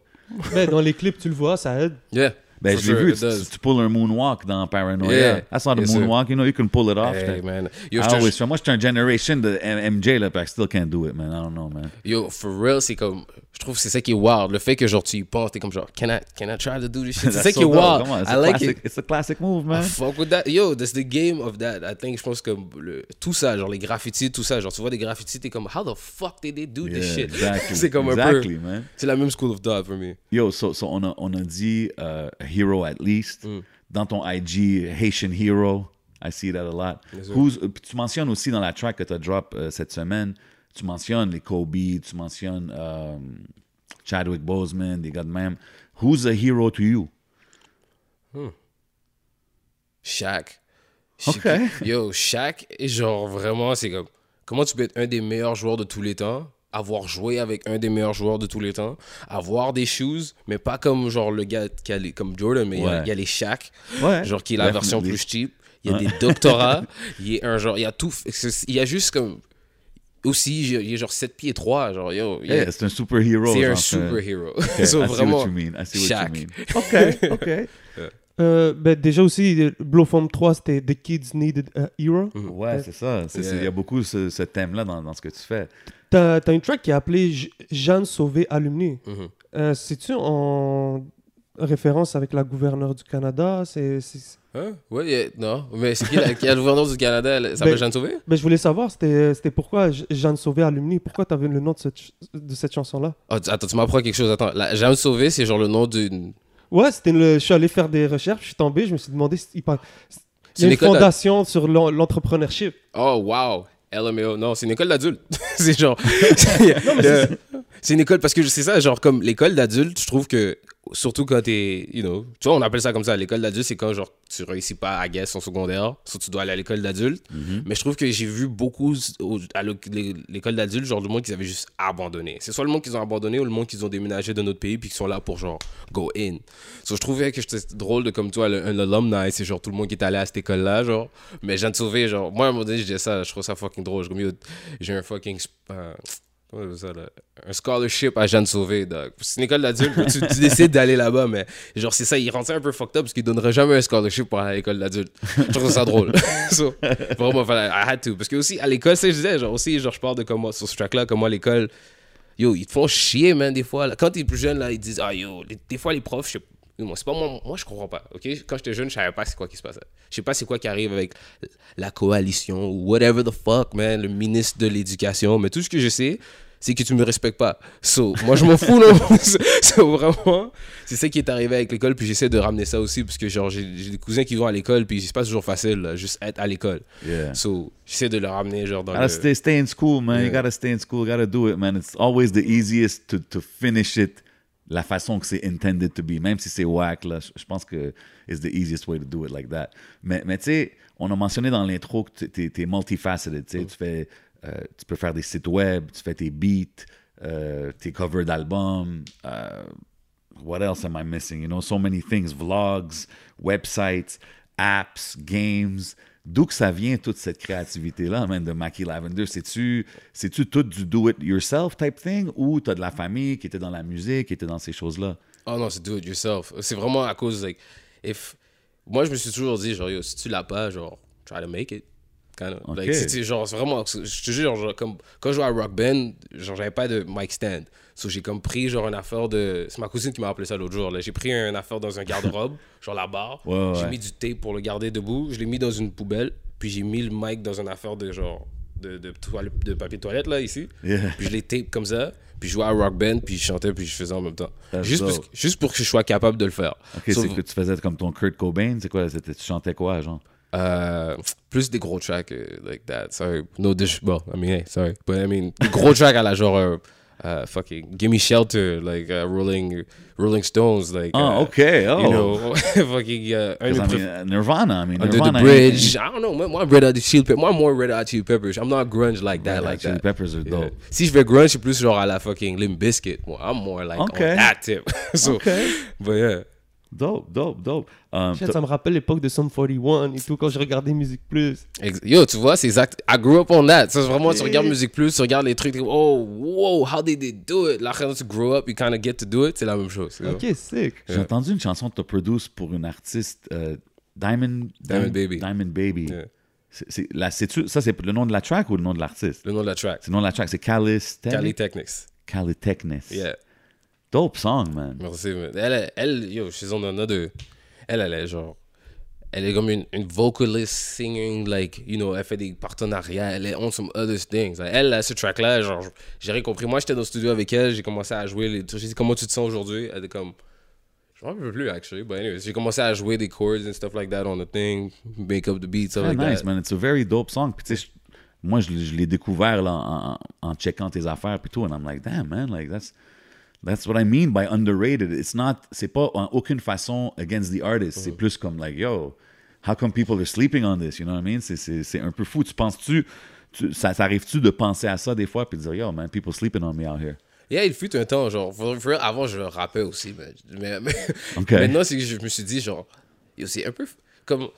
Ben, dans les clips, tu le vois, ça aide. Yeah. Ben, For je l'ai sure, vu, tu, tu pull un moonwalk dans Paranoia. Yeah. That's not a Yes, sir. moonwalk, you know, you can pull it off. Hey, man. Yo, I je te- always, moi, j'étais un generation de MJ, là, but I still can't do it, man. I don't know, man. Yo, for real, c'est comme. Je trouve que c'est ça qui est wild. Le fait que genre tu y penses, t'es comme genre, can I, can I try to do this shit? C'est ça qui est wild. On, it's I like classic, it. It's a classic move, I man. fuck with that. Yo, that's the game of that. I think, je pense que le, tout ça, genre les graffitis, tout ça, genre tu vois des graffitis, t'es comme, how the fuck did they do Yeah, this shit? exactly. c'est comme exactly, un peu. man. C'est la même school of thought for me. Yo, so, so on, a, on a dit uh, a hero at least. Dans ton IG, Haitian hero. I see that a lot. Who's, euh, tu mentionnes aussi dans la track que tu as drop euh, cette semaine, tu mentionnes les Kobe, tu mentionnes um, Chadwick Boseman, des gars de même. Who's a hero to you? Shaq. Ok. Yo, Shaq, est genre vraiment, c'est comme, comment tu peux être un des meilleurs joueurs de tous les temps, avoir joué avec un des meilleurs joueurs de tous les temps, avoir des shoes, mais pas comme genre le gars qui a les- comme Jordan, mais il y a- Ouais. il y, a les Shaq, Ouais, genre qui est la version plus cheap. Il y a des doctorats, il y a un genre, il y a tout, il y a juste comme, aussi, il y a genre 7 pieds 3, genre, yo, il y a- Yeah, c'est un superhero. c'est un genre, superhero. Okay, So, I see vraiment, what you mean. I see what Shaq. you mean. OK, OK. Euh, ben, déjà aussi, euh, Blowform 3, c'était The Kids Needed a Hero. Ouais, c'est ça. C'est- c'est- Il y a beaucoup ce, ce thème-là dans, dans ce que tu fais. T'as as une track qui est appelée J- Jeanne Sauvé Alumni. Mhm. Euh, C'est-tu en référence avec la gouverneure du Canada? C'est c'est- Hein? A- non, mais c'est qui, la- qui est le gouverneur du Canada, elle s'appelle Ben- Jeanne Sauvé? ben, Je voulais savoir, c'était c'était pourquoi J- Jeanne Sauvé Alumni? Pourquoi t'avais le nom de cette, ch- de cette chanson-là? Ah, attends, tu m'apprends quelque chose. Attends, la Jeanne Sauvé, c'est genre le nom d'une. Ouais, c'était le... je suis allé faire des recherches, je suis tombé, je me suis demandé s'il parle. Il y a une fondation sur l'en- l'entrepreneurship. Oh, wow! LMAO. Non, c'est une école d'adultes. c'est genre. C'est une école parce que c'est ça, genre, comme l'école d'adultes, je trouve que. Surtout quand t'es, you know, tu vois, on appelle ça comme ça. L'école d'adultes, c'est quand, genre, tu réussis pas à guess en secondaire, soit tu dois aller à l'école d'adultes. Mais je trouve que j'ai vu beaucoup au- à l'é- l'é- l'école d'adultes, genre, du monde qui avaient juste abandonné. C'est soit le monde qu'ils ont abandonné ou le monde qu'ils ont déménagé de notre pays puis qui sont là pour, genre, go in. So, je trouvais que c'était drôle de, comme toi, un alumni, c'est genre tout le monde qui est allé à cette école-là, genre. Mais Jeanne Sauvé, genre, moi, à un moment donné, je disais ça, je trouve ça fucking drôle. J'ai un fucking. euh, ça? Un scholarship à Jeanne Sauvé. C'est une école d'adultes, tu, décides d'aller là-bas, mais genre, c'est ça, il rend ça un peu fucked up parce qu'il donnerait jamais un scholarship pour aller à l'école d'adultes. Je trouve ça drôle. so, vraiment, I had to. Parce que aussi, à l'école, c'est je disais, genre, aussi, genre, je parle de comment, sur ce track-là, comment l'école. Yo, ils te font chier, man, des fois. là. Quand t'es plus jeune, là, ils disent, ah, yo, des fois, les profs, je sais- Moi, c'est pas moi, moi, je comprends pas. ok? Quand j'étais jeune, je savais pas c'est quoi qui se passait. Je sais pas c'est quoi qui arrive avec la coalition ou whatever the fuck, man, le ministre de l'éducation. Mais tout ce que je sais, c'est que tu me respectes pas. So, moi, je m'en fous, non? so, vraiment, c'est ça qui est arrivé avec l'école, puis j'essaie de ramener ça aussi, parce que, genre, j'ai des cousins qui vont à l'école, puis c'est pas toujours facile, là, juste être à l'école. Yeah. So, j'essaie de le ramener, genre, dans Gotta le... stay, stay in school, man. You Yeah. gotta stay in school. Gotta do it, man. It's always the easiest to, to finish it la façon que c'est intended to be. Même si c'est whack, là, je pense que it's the easiest way to do it like that. Mais, mais tu sais, on a mentionné dans l'intro que tu es, multifaceted. Tu sais, tu fais, euh, tu peux faire des sites web, tu fais tes beats, euh, tes covers d'albums. euh, what else am I missing? You know, so many things. Vlogs, websites, apps, games. D'où que ça vient toute cette créativité-là, man, de Mackie Lavender? C'est-tu, c'est-tu tout du do-it-yourself type thing? Ou t'as de la famille qui était dans la musique, qui était dans ces choses-là? Oh non, c'est do it yourself. C'est vraiment à cause, like, if. Moi, je me suis toujours dit, genre, yo, si tu l'as pas, genre, try to make it. Kind of. Like, genre, c'est vraiment. Je te jure, genre, comme, quand je jouais à Rock Band, genre, j'avais pas de mic stand. So, j'ai comme pris, genre, une affaire de. C'est ma cousine qui m'a appelé ça l'autre jour. J'ai pris une affaire dans un garde-robe, genre la barre. Ouais, ouais, J'ai mis du tape pour le garder debout. Je l'ai mis dans une poubelle. Puis j'ai mis le mic dans une affaire de, genre, de, de, toile- de papier de toilette, là, ici. Yeah. Puis je les tape comme ça. Puis je jouais à Rock Band, puis je chantais, puis je faisais en même temps. Juste, dope. parce que- juste pour que je sois capable de le faire. Ok, c'est que tu faisais comme ton Kurt Cobain, c'est quoi? Tu chantais quoi, genre? euh, plus des gros tracks euh, like that. Sorry. No dish. Well, I mean, hey, sorry. But I mean, des gros tracks à la genre. euh, euh, fucking Gimme Shelter, like uh, Rolling, Rolling Stones, like. oh uh, ok, oh. You know, fucking. Uh, un 'Cause, des I mean, uh, Nirvana, I mean, Under the Bridge. I don't know. Moi, Red Hot Chili Peppers. Moi, more Red Hot Chili Peppers. I'm not grunge like that, Red like Chili that. Peppers are Yeah. dope. Si je vais grunge, c'est plus genre à la fucking Limp Bizkit. Moi, I'm more like Okay. on that tip. so, Okay. But yeah. Dope, dope, dope. Um, Shit, Ça me rappelle l'époque de Sum 41 et tout, quand je regardais Musique Plus. Yo, tu vois, c'est exact. I grew up on that. Ça, c'est vraiment, tu regardes Musique Plus, tu regardes les trucs, oh, wow, how did they do it? Là, quand tu grow up, you kind of get to do it, c'est la même chose. you know? Ok, sick. J'ai entendu une chanson que tu as produite pour une artiste, euh, Diamond, Diamond Baby. Diamond Baby. Yeah. C'est- la- ça, c'est le nom de la track ou le nom de l'artiste? Le nom de la track. C'est le nom de la track, c'est Calis Cali Technics. Calitechnis. Yeah. Dope song, man. Merci, man. Elle, elle, yo, she's on another. Elle, elle est genre. Elle est comme une, une vocalist, singing, like, you know, elle fait des partenariats, elle est on some other things. Elle, là, ce track-là, genre, j'ai rien compris. Moi, j'étais dans le studio avec elle, j'ai commencé à jouer les trucs. J'ai dit, comment tu te sens aujourd'hui? Elle était comme, je m'en rappelle plus, actually. But anyway, j'ai commencé à jouer des chords and stuff like that on the thing, make up the beats, stuff Très like nice, that. man. It's a very dope song. Puis, tu sais, je- moi, je, l'ai- je l'ai découvert là, en, en- en checkant tes affaires puis tout, and I'm like, damn, man, like, that's, that's what I mean by underrated. It's not, c'est pas en aucune façon against the artist. Mm-hmm. C'est plus comme, like, yo, how come people are sleeping on this? You know what I mean? C'est- C'est c'est un peu fou. Tu penses-tu, tu, ça t'arrive-tu de penser à ça des fois puis de dire, yo, man, people sleeping on me out here? Yeah, il fut un temps, genre, avant je rappais aussi, mais, mais, mais Ok. maintenant c'est que je me suis dit, genre, c'est un peu, comme,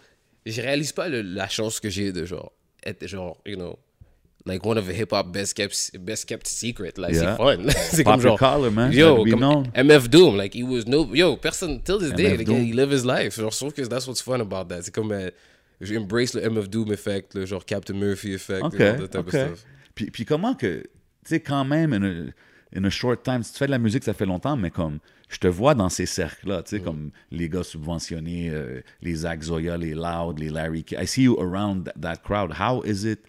je réalise pas le- la chance que j'ai de, genre, être, genre, you know, like one of the hip-hop best kept, best kept secret, like, Yeah. c'est fun, c'est comme genre, collar, man. yo, comme. MF Doom, like, he was no, yo, personne, till this day, MF like, Doom. he live his life, genre, je trouve que that's what's fun about that, c'est comme, euh, j'embrace le MF Doom effect, le genre Captain Murphy effect, OK, you know, that type OK. of stuff. Puis, puis comment que, tu sais, quand même, in a, in a short time, si tu fais de la musique, ça fait longtemps, mais comme, je te vois dans ces cercles-là, tu sais, comme les gars subventionnés, euh, les Zach Zoya, les Loud, les Larry K. I see you around that crowd. How is it,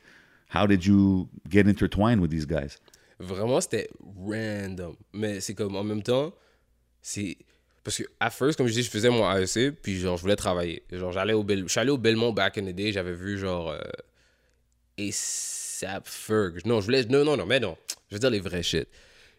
how did you get intertwined with these guys? Vraiment, c'était random. Mais c'est comme en même temps, c'est. Parce que, à first, comme je dis, je faisais mon AEC, puis genre, je voulais travailler. Genre, j'allais au Bel... Au Belmont back in the day, j'avais vu genre. Euh... ASAP Ferg. Non, je voulais. Non, non, non, mais non. Je veux dire les vrais shit.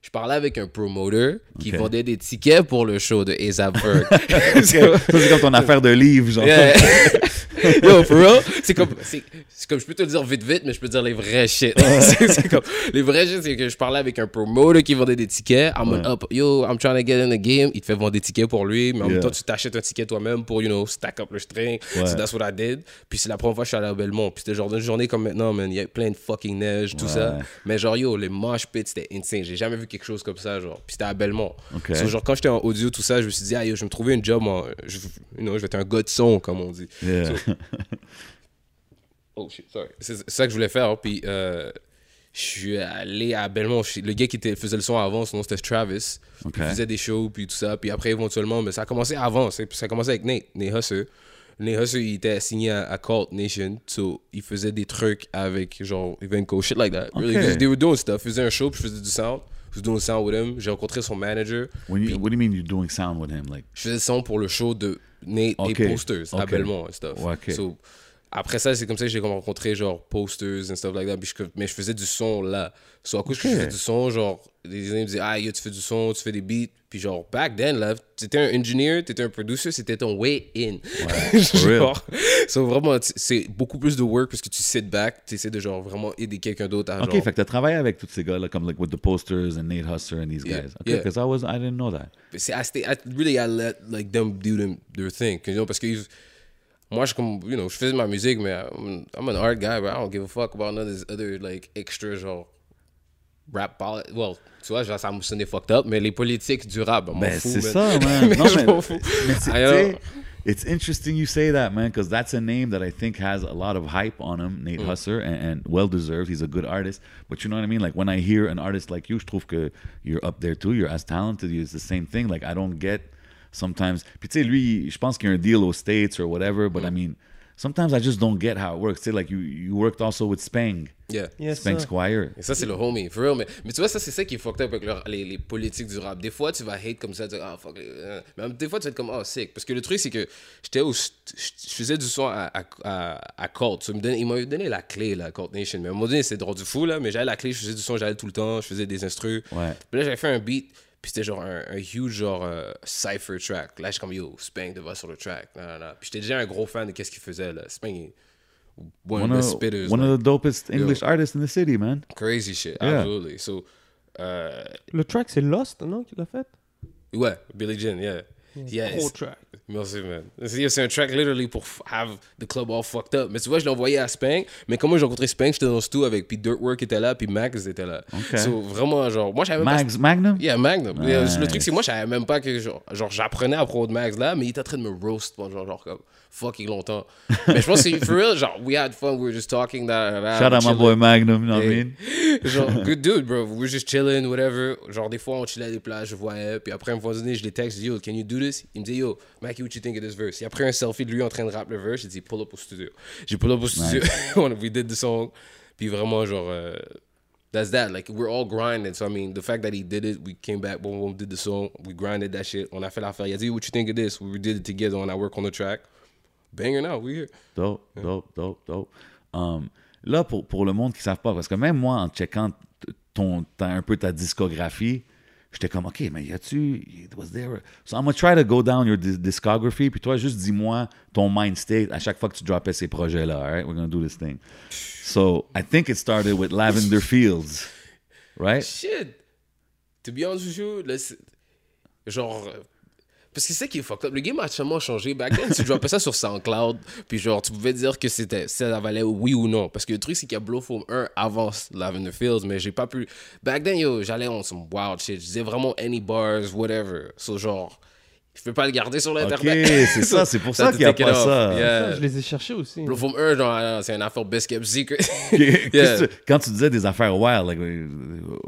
Je parlais avec un promoter qui Ok. vendait des tickets pour le show de ASAP Ferg. ça, c'est comme ton affaire de livre, genre. Yeah. Yo, for real, c'est comme, c'est, comme, je peux te le dire vite vite, mais je peux te dire les vrais shit. c'est, comme, les vrais shit, c'est que je parlais avec un promoter qui vendait des tickets. I'm Ouais. up, yo, I'm trying to get in the game. Il te fait vendre des tickets pour lui, mais en Yeah. même temps, tu t'achètes un ticket toi-même pour, you know, stack up le string. Ouais. So that's what I did. Puis c'est la première fois que je suis allé à Belmont. Puis c'était genre une journée comme maintenant, man. Il y a plein de fucking neige, tout ça. Mais genre, yo, les mosh pits, c'était insane. J'ai jamais vu quelque chose comme ça, genre. Puis c'était à Belmont. Ok. So, genre, quand j'étais en audio, tout ça, je me suis dit, ah, yo, je vais me trouver une job en. Je, you know, je vais être un gars de son, comme on dit. Yeah. So- Oh shit, sorry. C'est ça que je voulais faire. Puis euh, je suis allé à Belmont. Le gars qui était, faisait le son avant, son nom c'était Travis. Ok. Il faisait des shows, puis tout ça. Puis après, éventuellement, mais ça a commencé avant. Ça a commencé avec Nate, Nate Husser. Nate Husser, il était signé à, à Cult Nation. So, il faisait des trucs avec, genre, Evenco, shit like that. Really, Ok. they were doing stuff. Il faisait un show, puis je faisais du sound. Je faisais du sound with him. J'ai rencontré son manager. When you, what do you mean you're doing sound with him? Like, Je faisais le son pour le show de Nate Ok. et Posters à. Belmont et stuff. So, après ça, c'est comme ça que j'ai rencontré genre Posters and stuff like that. Puis je- mais je faisais du son là. So, à cause que je Ok. faisais du son, genre, les gens me disaient, ah, yo, tu fais du son, tu fais des beats. Puis genre, back then, là, t'étais un engineer, t'étais un producer, c'était ton way in. real. genre, so vraiment, c'est beaucoup plus de work parce que tu sit back, tu essaies de genre vraiment aider quelqu'un d'autre à genre. fait que t'as travaillé avec tous ces gars-là, comme like with the posters and Nate Husser and these Yeah, guys. Okay, yeah. because I was, I didn't know that. c'est I, stay, I really I let like them do them, their thing you know, parce que ils- moi je comme you know je faisais ma musique mais I'm, I'm an art guy but I don't give a fuck about none of this other like extra genre rap poli- well tu vois genre, ça me sonnait fucked up mais les politiques du rap ben, m'en Ben, c'est man. ça, man. mais non, je m'en fous mais c'est- I know. tu sais, it's interesting you say that, man, because that's a name that I think has a lot of hype on him, Nate Mm. Husser, and, and well deserved. He's a good artist. But you know what I mean? Like when I hear an artist like you, que you're up there too. You're as talented. You, It's the same thing. Like I don't get sometimes. Puis tu sais, lui, je pense qu'il y a un deal aux States or whatever, but I Mm. mean, sometimes I just don't get how it works. Tu sais, like you, you worked also with Spang, yeah Yes, Spang sir. Squire. Et ça, c'est le homie, for real. Mais, mais tu vois, ça, c'est ça qui est fucked up avec leur- les, les politiques du rap. Des fois, tu vas hate comme ça, tu dis, ah, fuck. euh. Mais des fois, tu vas être comme, oh, sick. Parce que le truc, c'est que j'étais au. Je faisais du son à, à, à, à Cult. So, il me donnait- il m'a donné la clé, là, Cult Nation. Mais à un moment donné, c'est drôle du fou, là. Mais j'avais la clé, je faisais du son, j'allais tout le temps, je faisais des instrus. Ouais. Puis là, j'avais fait un beat. Puis c'était genre un, un huge genre euh, cypher track. Là, je suis comme yo, Spang devant sur le track. Nan, nan, nan. Puis j'étais déjà un gros fan de qu'est-ce qu'il faisait là. Spang est one, One of the spitters. one like, of the dopest English artists in the city, man. crazy shit, Yeah. absolutely. So, euh, Le track, c'est Lost, non, qu'il a fait? ouais, Billie Jean, yeah. Yeah, Gros it's- track. Merci, man? C'est un track literally pour have the club all fucked up. Mais tu vois, je l'ai envoyé à Spang. Mais comme moi, j'ai rencontré Spang, j'étais dans le studio avec. Puis Dirtwork était là, puis Max était là. Ok. So, vraiment, genre, moi, j'avais même pas. Magnum? Yeah, Magnum. Nice. Le truc, c'est que moi, je savais même pas que, genre, genre, j'apprenais à de Max là, mais il était en train de me roast pendant, genre, comme, fucking longtemps. mais je pense que, c'est- for real, genre, we had fun, we were just talking, that, that, Shout out my boy Magnum, you know what I mean? genre, good dude, bro. We were just chilling, whatever. Genre, des fois, on chillait à des plages, je voyais. Puis après, un moment donné, je les texte, yo, can you do this? Il me dit, yo, Mackie, what you think of this verse? Il a pris un selfie de lui en train de rap le verse. J'ai dit, pull up au studio. J'ai pull up au studio. We did the song. Puis vraiment, genre, euh, that's that. Like, we're all grinding. So, I mean, the fact that he did it, we came back, boom, boom, did the song. We grinded that shit. On a fait l'affaire. Il a dit, what you think of this? We did it together on our work on the track. Banger now, we here. Dope, dope, dope, dope. Um, là, pour, pour le monde qui ne savent pas, parce que même moi, en checkant ton, ta- un peu ta discographie, j'étais comme, OK, mais y a-tu. Was there. a- So I'm going to try to go down your dis- discography, puis toi, juste dis-moi ton mind state à chaque fois que tu droppais ces projets-là, all right? We're going to do this thing. So I think it started with Lavender Fields, right? Shit. To be honest with you, genre. Parce que c'est ça qui est fucked up. Le game a tellement changé. Back then, tu droppais ça sur SoundCloud, puis genre, tu pouvais dire que c'était, ça valait oui ou non. Parce que le truc, c'est qu'il y a Blowfoam 1 avant Lavender Fields, mais j'ai pas pu. Back then, yo, j'allais on some wild shit. Je disais vraiment any bars, whatever. So, genre, je peux pas le garder sur l'internet. Ok, c'est ça, c'est pour ça qu'il y a pas off. ça. Yeah. Ça, je les ai cherchés aussi. Blowfoam 1, genre, ah, c'est une affaire best kept secret. Qu'est-ce Yeah. que tu- Quand tu disais des affaires wild, like,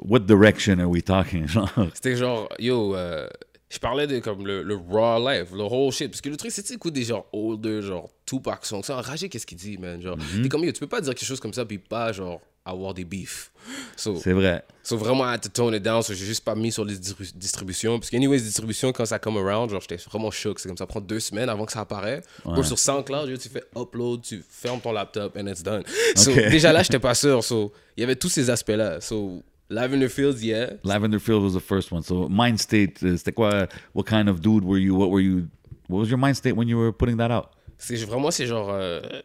what direction are we talking? Genre, C'était genre, yo, euh, je parlais de comme le, le raw life, le whole shit. Parce que le truc, c'est que tu écoutes des gens older, genre Tupac Song. Ça, enragé, qu'est-ce qu'il dit, man? Genre, Mhm. t'es comme, yo, tu peux pas dire quelque chose comme ça, puis pas, genre, avoir des beefs. So, c'est vrai. so vraiment, I had to tone it down. So, j'ai juste pas mis sur les distri- distributions. Parce que, anyways, distributions, quand ça come around, genre, j'étais vraiment choqué. C'est comme ça prend deux semaines avant que ça apparaît. Ou sur SoundCloud, tu fais upload, tu fermes ton laptop, and it's done. So, déjà là, j'étais pas sûr. So, il y avait tous ces aspects-là. So, Lavender Fields, yeah. Lavender Field was the first one. So mind state, uh, c'était quoi? What kind of dude were you? What were you? What was your mind state when you were putting that out? C'est vraiment, c'est genre euh,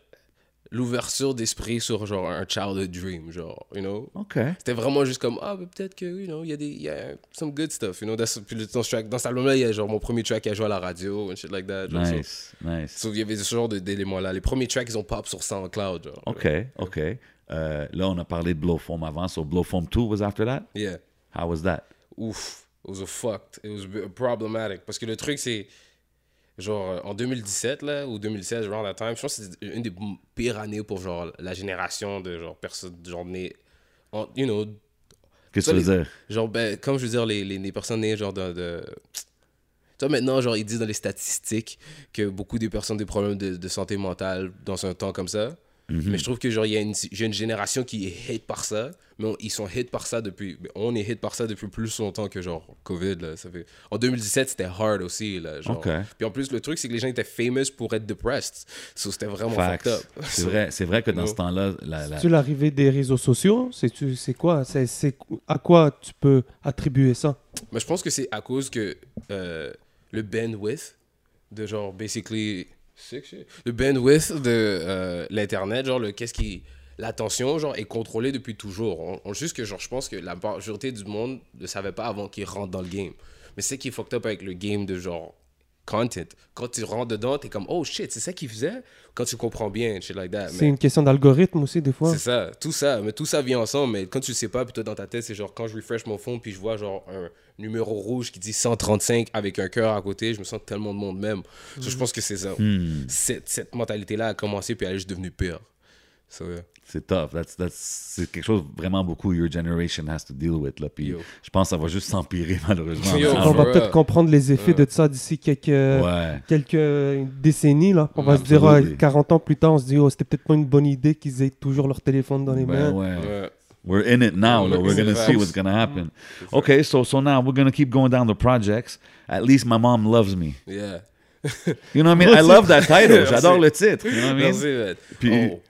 l'ouverture d'esprit sur genre un childhood dream, genre, you know? Okay. C'était vraiment juste comme, ah, ben, peut-être que, you know, il y a des, y a some good stuff, you know? That's- puis dans, ce track, dans cet album-là, il y a genre mon premier track qui a joué à la radio and shit like that. Genre, so- Nice, nice. so, il y avait ce genre de- d'éléments-là. Les premiers tracks, ils ont pop sur SoundCloud, genre. Okay, okay. Uh, là, on a parlé de Blow Foam avant. So Blow Foam 2 was after that? Yeah. How was that? Ouf, it was a fucked. It was problematic. Parce que le truc, c'est. Genre, euh, en 2017, là, ou 2016, around that time, je pense que c'est une des pires années pour, genre, la génération de, genre, personnes, genre, nées en- you know, Qu'est-ce que tu veux dire? Genre, ben, comme je veux dire, les, les, les personnes nées, genre, de. de... Tu vois, maintenant, genre, ils disent dans les statistiques que beaucoup des personnes ont des problèmes de, de santé mentale dans un temps comme ça. Mhm. Mais je trouve que, genre, il y a une, j'ai une génération qui est hit par ça. Mais on- ils sont hit par ça depuis. On est hit par ça depuis plus longtemps que, genre, COVID, là. Ça fait... En 2017, c'était hard aussi, là. Genre. Puis en plus, le truc, c'est que les gens étaient famous pour être depressed. So, c'était vraiment Facts. fucked up. C'est vrai, c'est vrai que dans No. ce temps-là, la, la- C'est l'arrivée des réseaux sociaux? C'est tu- c'est quoi? C'est c'est à quoi tu peux attribuer ça? Mais je pense que c'est à cause que euh, le bandwidth de genre, basically, le bandwidth de euh, l'Internet, genre, qu'est-ce qui. L'attention, genre, est contrôlée depuis toujours. On, juste que, genre, je pense que la majorité du monde ne savait pas avant qu'ils rentrent dans le game. Mais c'est qui fucked up avec le game de genre content. Quand tu rentres dedans, t'es comme, oh shit, c'est ça qu'il faisait? Quand tu comprends bien, shit like that. C'est Mais- une question d'algorithme aussi, des fois. c'est ça, tout ça, mais tout ça vient ensemble, mais quand tu le sais pas, puis toi dans ta tête, c'est genre quand je refresh mon phone, puis je vois genre un numéro rouge qui dit 135 avec un cœur à côté, je me sens tellement de monde même. So, je pense que c'est ça. Hmm, Cette, cette mentalité-là a commencé, puis elle est juste devenue pire. So, yeah. C'est tough. That's- that's- c'est quelque chose vraiment beaucoup your generation has to deal with. Là. Puis Yo. je pense que ça va juste s'empirer malheureusement. Yo, on va peut-être comprendre les effets de ça d'ici quelques, Ouais. quelques décennies. Là. On va se dire, Absolutely. ah, 40 ans plus tard, on se dit, oh, c'était peut-être pas une bonne idée qu'ils aient toujours leur téléphone dans les Ben mains. ouais. Ouais. We're in it now. Though. We're gonna see what's gonna happen. Okay, so so now we're gonna keep going down the projects. At least my mom loves me. Yeah. You know what I mean? I love that title. J'adore le titre. You know what I mean? Merci. Puis- Oh.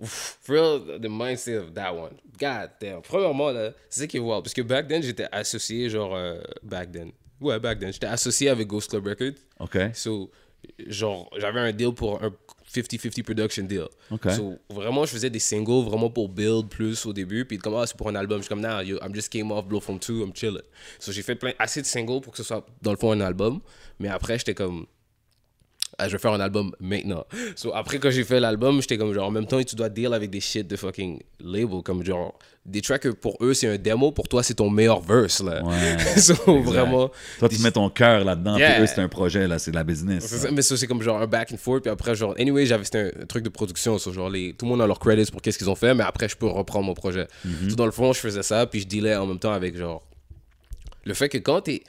Ouf. For real, the mindset of that one. God damn. Premièrement, là, c'est ça qui est wild. Parce que back then, j'étais associé, genre, euh, back then. Ouais, back then. J'étais associé avec Ghost Club Records. Okay. So, genre, j'avais un deal pour un 50-50 production deal. Ok. So, vraiment, je faisais des singles vraiment pour build plus au début. Puis, comme, ah, c'est pour un album. Je suis comme, nah, yo, I'm just came off Blow from 2, I'm chilling. So, j'ai fait plein, assez de singles pour que ce soit, dans le fond, un album. Mais après, j'étais comme, ah, je vais faire un album maintenant. So, après, quand j'ai fait l'album, j'étais comme, genre, en même temps, tu dois deal avec des shit de fucking label. Comme, genre, des tracks pour eux, c'est un démo. Pour toi, c'est ton meilleur verse, là. Ouais. so, Exact. vraiment. Toi, tu mets ton cœur là-dedans. Yeah. Puis eux, c'est un projet, là. C'est de la business. ça, mais ça, c'est comme genre un back and forth. Puis après, genre, anyway, j'avais c'était un, un truc de production. so, genre, les, tout le monde a leurs credits pour qu'est-ce qu'ils ont fait, mais après, je peux reprendre mon projet. So, dans le fond, je faisais ça, puis je dealais en même temps avec genre. Le fait que quand t'es.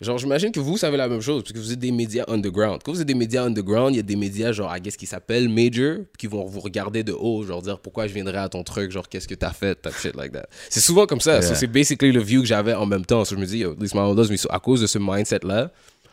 Genre, j'imagine que vous savez la même chose, parce que vous êtes des médias underground. Quand vous êtes des médias underground, il y a des médias, genre, I guess, qui s'appellent major, qui vont vous regarder de haut, genre, dire pourquoi je viendrais à ton truc, genre, qu'est-ce que t'as fait, type shit like that. C'est souvent comme ça. So, c'est basically le view que j'avais en même temps. So, je me dis, yo, me. So, à cause de ce mindset-là,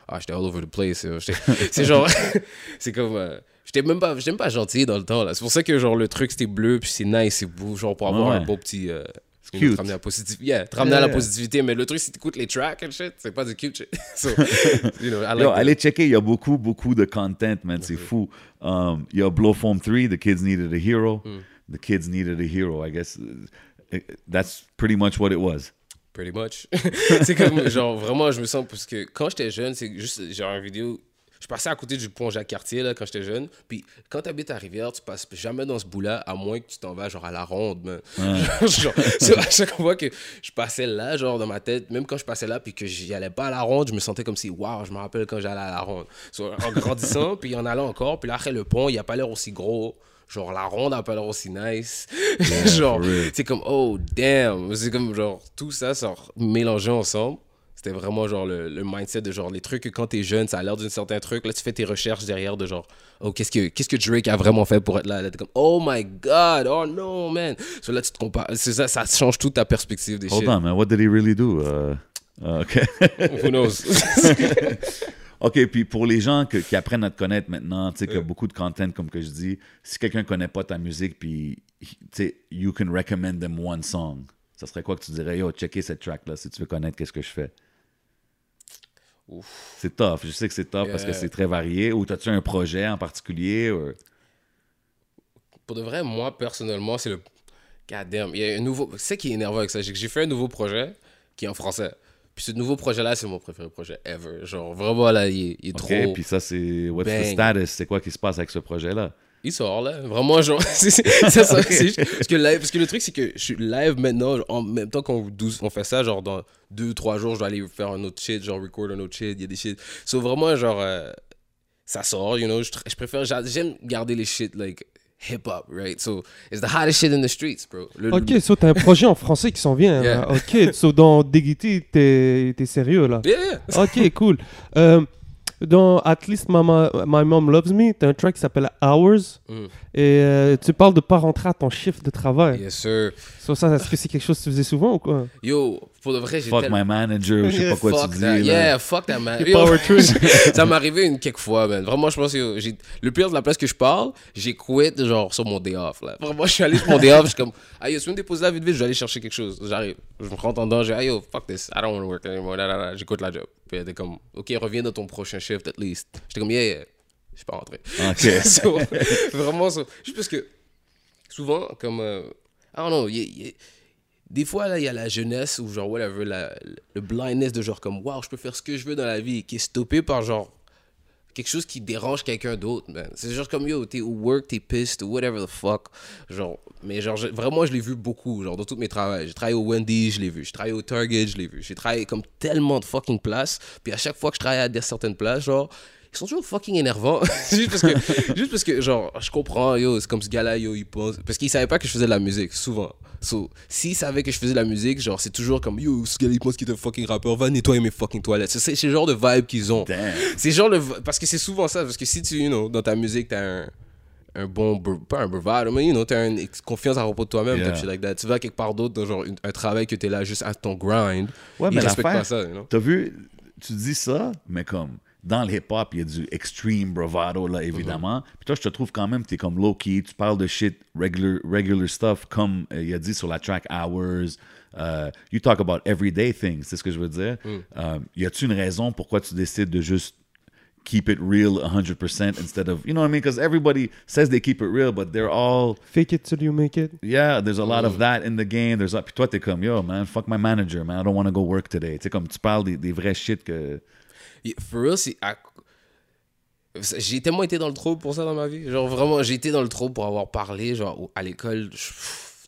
ah, j'étais all over the place. C'est genre, c'est comme, euh, j'étais même pas, j'étais même pas gentil dans le temps, là. C'est pour ça que, genre, le truc, c'était bleu, puis c'est nice, c'est beau, genre, pour avoir Ouais. un beau petit. euh, Te ramener à la positivité. Yeah, te ramener à la positivité. Mais le truc, si tu écoutes les tracks and shit, c'est pas du cute shit. so, you know, I like Yo, allez checker, il y a beaucoup, beaucoup de content, man. C'est fou. Um, il y a Blow Foam 3, The Kids Needed a Hero. Hmm. The Kids Needed a Hero, I guess. Uh, That's pretty much what it was. Pretty much. c'est comme, genre, vraiment, je me sens, parce que quand j'étais jeune, c'est juste, genre, une vidéo. Je passais à côté du pont Jacques-Cartier, là, quand j'étais jeune. Puis, quand t'habites à Rivière, tu passes jamais dans ce bout-là, à moins que tu t'en vas, genre, à la ronde, man. genre, so, à chaque fois que je passais là, genre, dans ma tête, même quand je passais là, puis que j'y allais pas à la ronde, je me sentais comme si, waouh, je me rappelle quand j'allais à la ronde. So, en grandissant, puis en allant encore, puis là, après, le pont, il a pas l'air aussi gros. Genre, la ronde a pas l'air aussi nice. genre, c'est comme, oh, damn. C'est comme, genre, tout ça, ça mélangé ensemble. C'était vraiment, genre, le, le mindset de, genre, les trucs que quand t'es jeune, ça a l'air d'un certain truc. Là, tu fais tes recherches derrière de, genre, oh, qu'est-ce que, qu'est-ce que Drake a vraiment fait pour être là? Là, t'es comme, oh my god, oh no, man. So là, tu te compares. C'est ça, ça change toute ta perspective des Hold shit. on, man. What did he really do? Uh, uh, OK. Who knows? OK, puis pour les gens que- qui apprennent à te connaître maintenant, tu sais, qu'il y a beaucoup de content, comme que je dis, si quelqu'un connaît pas ta musique, puis, tu sais, you can recommend them one song, ça serait quoi que tu dirais, yo, checker cette track-là, si tu veux connaître qu'est-ce que je fais? C'est tough, je sais que c'est tough parce que Yeah. c'est très varié. Ou as-tu un projet en particulier? ou- pour de vrai, moi, personnellement, c'est le. God damn. Il y a un nouveau. C'est qui est énervant avec ça. J'ai fait un nouveau projet qui est en français. Puis ce nouveau projet-là, c'est mon préféré projet ever. Genre, vraiment, là, il est, il est OK, trop. puis ça, c'est... What's the Bang. status? C'est quoi qui se passe avec ce projet-là? Il sort là, vraiment genre, c'est ça, parce que live, parce que le truc c'est que je suis live maintenant, en même temps qu'on on fait ça, genre dans deux trois jours je dois aller faire un autre shit, genre record un autre shit, il y a des shit, so vraiment genre euh, ça sort, you know, je, préfère, j'a- j'aime garder les shit like hip hop, right? So it's the hottest shit in the streets, bro. Le- Ok, so t'as un projet en français qui s'en vient. Yeah. Ok, so dans Diggity, t'es t'es sérieux là. Yeah, yeah. Ok, cool. Euh, dans At Least Mama, My Mom Loves Me, t'as un track qui s'appelle Hours. Mm. Et euh, tu parles de pas rentrer à ton chiffre de travail. Yes, sir. So ça, est-ce que c'est quelque chose que tu faisais souvent ou quoi? Yo, pour de vrai, j'ai Fuck tellement- my manager, ou je sais pas quoi fuck tu dis. that. Yeah, fuck that man. Yo, power ça m'est arrivé une quelques fois, man. Vraiment, je pense que j'ai- le pire de la place que je parle, j'ai quit genre sur mon day off. Là. Vraiment, je suis allé sur mon day off, je suis comme, ah yo, tu peux me déposer là vite vite, je vais aller chercher quelque chose. J'arrive, je me rentre en dedans, j'ai, ah yo, fuck this, I don't want to work anymore. Là, là, là. J'écoute la job. Puis elle était comme, ok, reviens dans ton prochain shift at least. J'étais comme, yeah, yeah. Je suis pas rentré. Ok. So, vraiment, so, juste parce que souvent, comme, euh, I don't know, y- y- des fois, là, il y a la jeunesse ou genre, whatever, la, le blindness de genre comme, wow, je peux faire ce que je veux dans la vie, qui est stoppé par genre quelque chose qui dérange quelqu'un d'autre. C'est genre comme, yo, t'es au work, t'es pissed, whatever the fuck. Genre, mais genre, vraiment, je l'ai vu beaucoup, genre, dans tous mes travaux. J'ai travaillé au Wendy's, je l'ai vu. J'ai travaillé au Target, je l'ai vu. J'ai travaillé comme tellement de fucking places. Puis à chaque fois que je travaille à des certaines places, genre, ils sont toujours fucking énervants. juste, parce que, juste parce que, genre, je comprends, yo, c'est comme ce gars-là, yo, il pense. Parce qu'il savait pas que je faisais de la musique, souvent. So, s'il savait que je faisais de la musique, genre, c'est toujours comme, yo, ce gars-là, il pense qu'il est un fucking rappeur, va nettoyer mes fucking toilettes. C'est c'est le genre de vibe qu'ils ont. Damn. C'est genre le. Parce que c'est souvent ça. Parce que si tu, you know, dans ta musique, t'as un, un bon. Pas un bravado, mais you know, t'as une confiance à propos de toi-même, Yeah. like that. Tu vas quelque part d'autre, dans genre une- un travail que t'es là juste à ton grind. Ouais, Ils mais respectent pas ça, you know. T'as vu, tu dis ça, mais comme dans le hip-hop, il y a du extreme bravado, là, évidemment. Puis toi, je te trouve quand même, t'es comme low-key, tu parles de shit, regular, regular stuff, comme euh, il a dit sur la track Hours. euh, you talk about everyday things, c'est ce que je veux dire. Euh, y a-tu une raison pourquoi tu décides de juste keep it real 100% instead of, you know what I mean? Because everybody says they keep it real, but they're all Fake it till you make it. Yeah, there's a lot of that in the game. There's a... Puis toi, t'es comme, yo, man, fuck my manager, man. I don't want to go work today. Tu comme tu parles des, des vrais shit que... For real, c'est. J'ai tellement été dans le trouble pour ça dans ma vie. Genre, vraiment, j'ai été dans le trouble pour avoir parlé, genre, à l'école,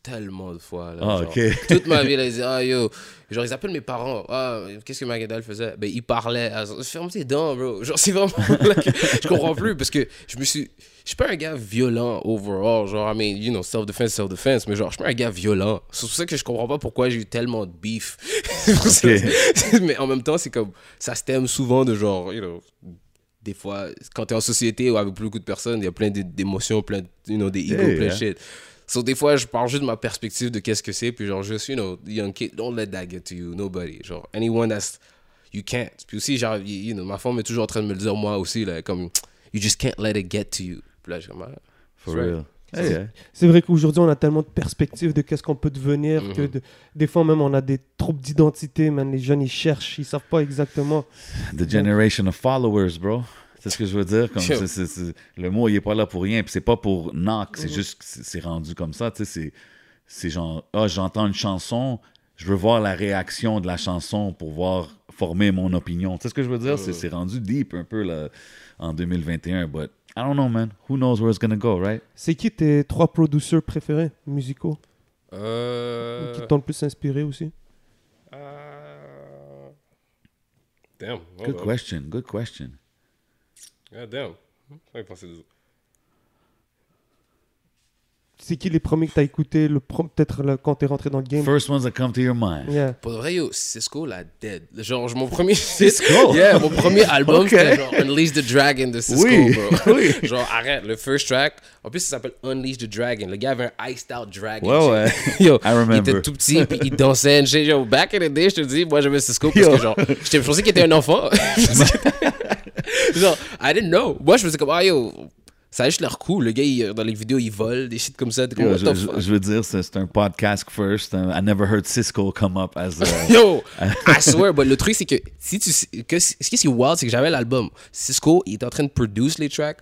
tellement de fois. Là, Ah, genre. Toute ma vie, là, ils disaient, ah, yo. Genre, ils appellent mes parents. Ah, qu'est-ce que Magadal faisait? Ben, il parlait. Ah, Ferme tes dents, bro. Genre, c'est vraiment je comprends plus parce que je me suis. Je suis pas un gars violent overall. Genre, I mean, you know, self-defense, self-defense. Mais genre, je suis pas un gars violent. C'est pour ça que je comprends pas pourquoi j'ai eu tellement de beef. Mais en même temps, c'est comme. Ça se thème souvent de genre, you know des fois, quand tu es en société ou avec beaucoup de personnes, il y a plein d'é- d'émotions, plein, de- you know, des plein yeah. de shit. So, des fois, je parle juste de ma perspective de qu'est-ce que c'est, puis genre, juste, you know, young kid, don't let that get to you, nobody. Genre, anyone that's, you can't. Puis aussi, genre, you know, ma femme est toujours en train de me le dire, moi aussi, là, comme, you just can't let it get to you. Puis là, je comme, ah, For Right. real. Hey, yeah. C'est vrai qu'aujourd'hui, on a tellement de perspectives de qu'est-ce qu'on peut devenir Mhm. que de- des fois même on a des troubles d'identité, man. Les jeunes, ils cherchent, ils savent pas exactement. The generation of followers, bro. C'est ce que je veux dire. Comme Sure. c'est- c'est- c'est- le mot, il est pas là pour rien. Puis c'est pas pour knock. C'est juste que c'est rendu comme ça. Tu sais, c'est- c'est genre, ah, j'entends une chanson, je veux voir la réaction de la chanson pour voir former mon opinion. Tu sais ce que je veux dire? C'est- C'est rendu deep un peu là, en 2021. But I don't know, man. Who knows where it's gonna go, right? C'est qui tes trois producers préférés musicaux? Euh... qui t'ont le plus inspiré aussi? Euh, Damn. Good up. question. Good question. Ah, damn. Deux. C'est qui les premiers que t'as écouté le pro- peut-être quand t'es rentré dans le game? First ones that come to your mind. Yeah. Pour de vrai, yo, Cisco la dead. Genre, mon premier. Cisco? Yeah, mon premier album, Ok. c'était genre Unleash the Dragon de Cisco, Oui, bro. oui. Genre, arrête, le first track. En plus, ça s'appelle Unleash the Dragon. Le gars avait un iced out dragon. Ouais, ouais. Yo, I remember. il était tout petit, puis il dansait. Yo, back in the day, je te dis, moi, j'aimais Cisco parce Yo. que, genre, j'étais- je pensais qu'il était un enfant. genre, I didn't know. Moi, je faisais comme, ah, yo, ça a juste l'air cool. Le gars, il- dans les vidéos, il vole, des shit comme ça. Comme, Yo, je, veux dire, c'est un podcast first. I never heard Cisco come up as a... Yo, I swear, but le truc c'est que si tu que ce qui est wild, c'est que j'avais l'album. Cisco, il est en train de produce les tracks,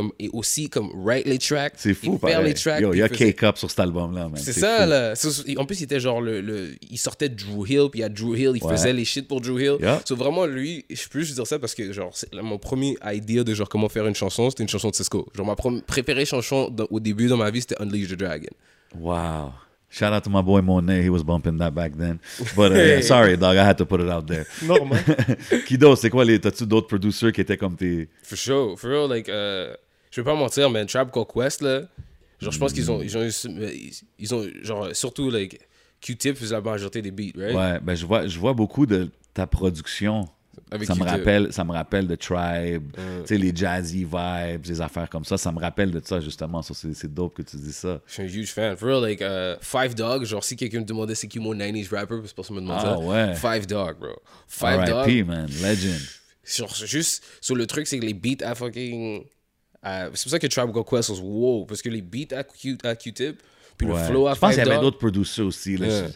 comme et aussi comme write les tracks, C'est fou, fait pareil. les tracks. Yo, il y a faisait- K-Cup sur cet album-là, man. C'est ça, fou. là. C'est- En plus, il était genre le, le- Il sortait de Drew Hill, puis à Drew Hill, il Ouais. faisait les shit pour Drew Hill. Yeah. So vraiment, lui, je peux juste dire ça parce que, genre, c'est- mon premier idea de genre comment faire une chanson, c'était une chanson de Cisco. Genre, ma préférée chanson au début dans ma vie, c'était Unleash the Dragon. Wow. Shout out to my boy Monet. He was bumping that back then. But uh, yeah, sorry, dog. I had to put it out there. Normal. Kido, c'est quoi les. T'as-tu d'autres producers qui étaient comme tes. For sure, for real, like, euh, je vais pas mentir, man, Trap Called Quest, là, Genre, je pense qu'ils ont, ils ont, ils, ils ont, genre, surtout, like, Q-Tip faisait la majorité des beats, right? Ouais, ben je vois, je vois beaucoup de ta production. Avec ça me rappelle, ça me rappelle de Tribe, Ouais. tu sais les jazzy vibes, les affaires comme ça. Ça me rappelle de ça justement. Ça, c'est c'est dope que tu dis ça. Je suis un huge fan. For real, like, uh, Five Dog, genre, si quelqu'un me demandait c'est qui mon 90s rapper, parce que personne me demande Ah ça. ouais. Five Dog, bro. Five Dog. R.I.P. man, legend. Sur, juste, sur le truc, c'est que les beats à fucking. À- c'est pour ça que Tribe Called Quest was wow, parce que les beats à, Q-Tip, puis Ouais. le flow à Je pense qu'il y avait d'autres producers aussi. Là, Yeah.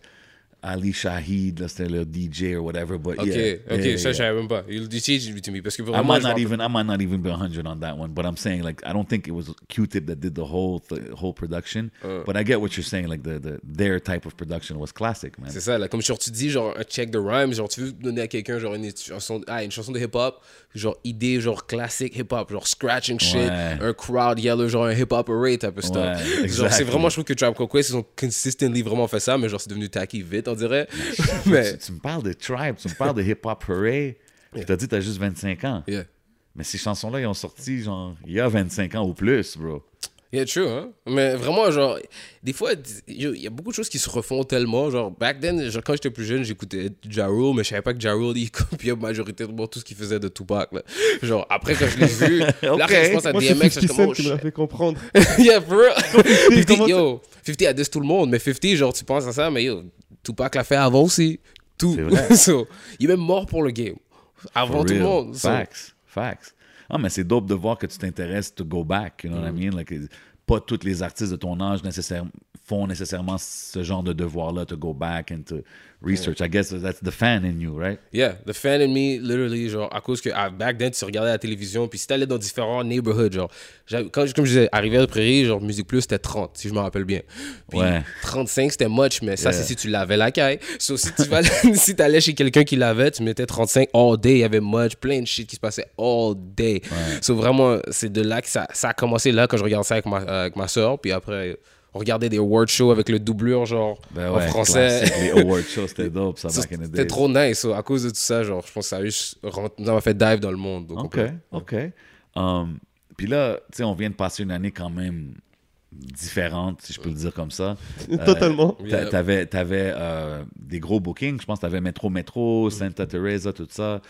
Ali Shahid, c'était le DJ or whatever. But Ok, yeah, ok, yeah, ça, yeah. je savais même pas. Il dit teach to me, parce que I might je not even I might not even be 100 on that one, but I'm saying like I don't think it was Q-Tip that did the whole whole production. Uh. but I get what you're saying. Like the, the their type of production was classic, man. C'est ça, là, comme genre tu dis, genre check de rhyme, genre tu veux donner à quelqu'un genre une chanson, ah, une chanson de hip-hop, genre idée genre classique hip-hop, genre scratching shit, Ouais. un crowd yellow, genre un hip-hop array type of stuff. Ouais, genre c'est vraiment, je trouve que Tribe Called Quest, ils ont consistently vraiment fait ça, mais genre c'est devenu tacky vite, on dirait. mais, tu, tu me parles de Tribe, tu me parles de Hip Hop Hooray, puis t'as dit t'as juste 25 ans. yeah. Mais ces chansons-là, ils ont sorti genre il y a 25 ans ou plus, bro. Yeah, true, hein. Mais vraiment, genre, des fois, il y a beaucoup de choses qui se refont tellement. Genre, back then, genre, quand j'étais plus jeune, j'écoutais Ja Rule, mais je savais pas que Ja Rule, il copiait majoritairement tout ce qu'il faisait de Tupac, là. Genre, après, quand je l'ai vu, là, quand je pense à Moi, c'est DMX, 50 j'étais comme, Cent oh, qui shit. fait comprendre. yeah, real. 50, comment ça- yo, 50 a dit tout le monde, mais 50, genre, tu penses à ça, mais yo, Tupac l'a fait avant aussi. Tout. So, il est même mort pour le game. Avant For tout le monde. So, Facts. Facts. Ah, mais c'est dope de voir que tu t'intéresses to go back. You know what I Mm. mean? Like, pas tous les artistes de ton âge nécessaire- font nécessairement ce genre de devoir-là to go back and to research. I guess that's the fan in you, right? Yeah, the fan in me, literally, genre, à cause que ah, back then, tu regardais la télévision, puis si t'allais dans différents neighborhoods, genre, quand, comme je disais, arrivé à la prairie, genre, Musique Plus, c'était 30, si je me rappelle bien. Puis Ouais. 35, c'était much, mais ça, Yeah. c'est si tu lavais la caille. So, si tu vas, si t'allais chez quelqu'un qui lavait, tu mettais 35 all day, il y avait much, plein de shit qui se passait all day. So, vraiment, c'est de là que ça, ça a commencé, là, quand je regardais ça avec ma, avec ma soeur, puis après, on regardait des award shows avec le doublure, genre, Ben en ouais, français. classique. Les award shows, c'était dope, ça, Ça, back in the C'était trop nice. so, à cause de tout ça, genre, je pense que ça a juste rent- ça m'a fait dive dans le monde. OK. OK. Um, Puis là, tu sais, on vient de passer une année quand même différente, si je peux le dire comme ça. Euh, Totalement. t'a- Yeah. T'avais, t'avais euh, des gros bookings, je pense que t'avais Metro Metro, Santa Teresa, tout ça.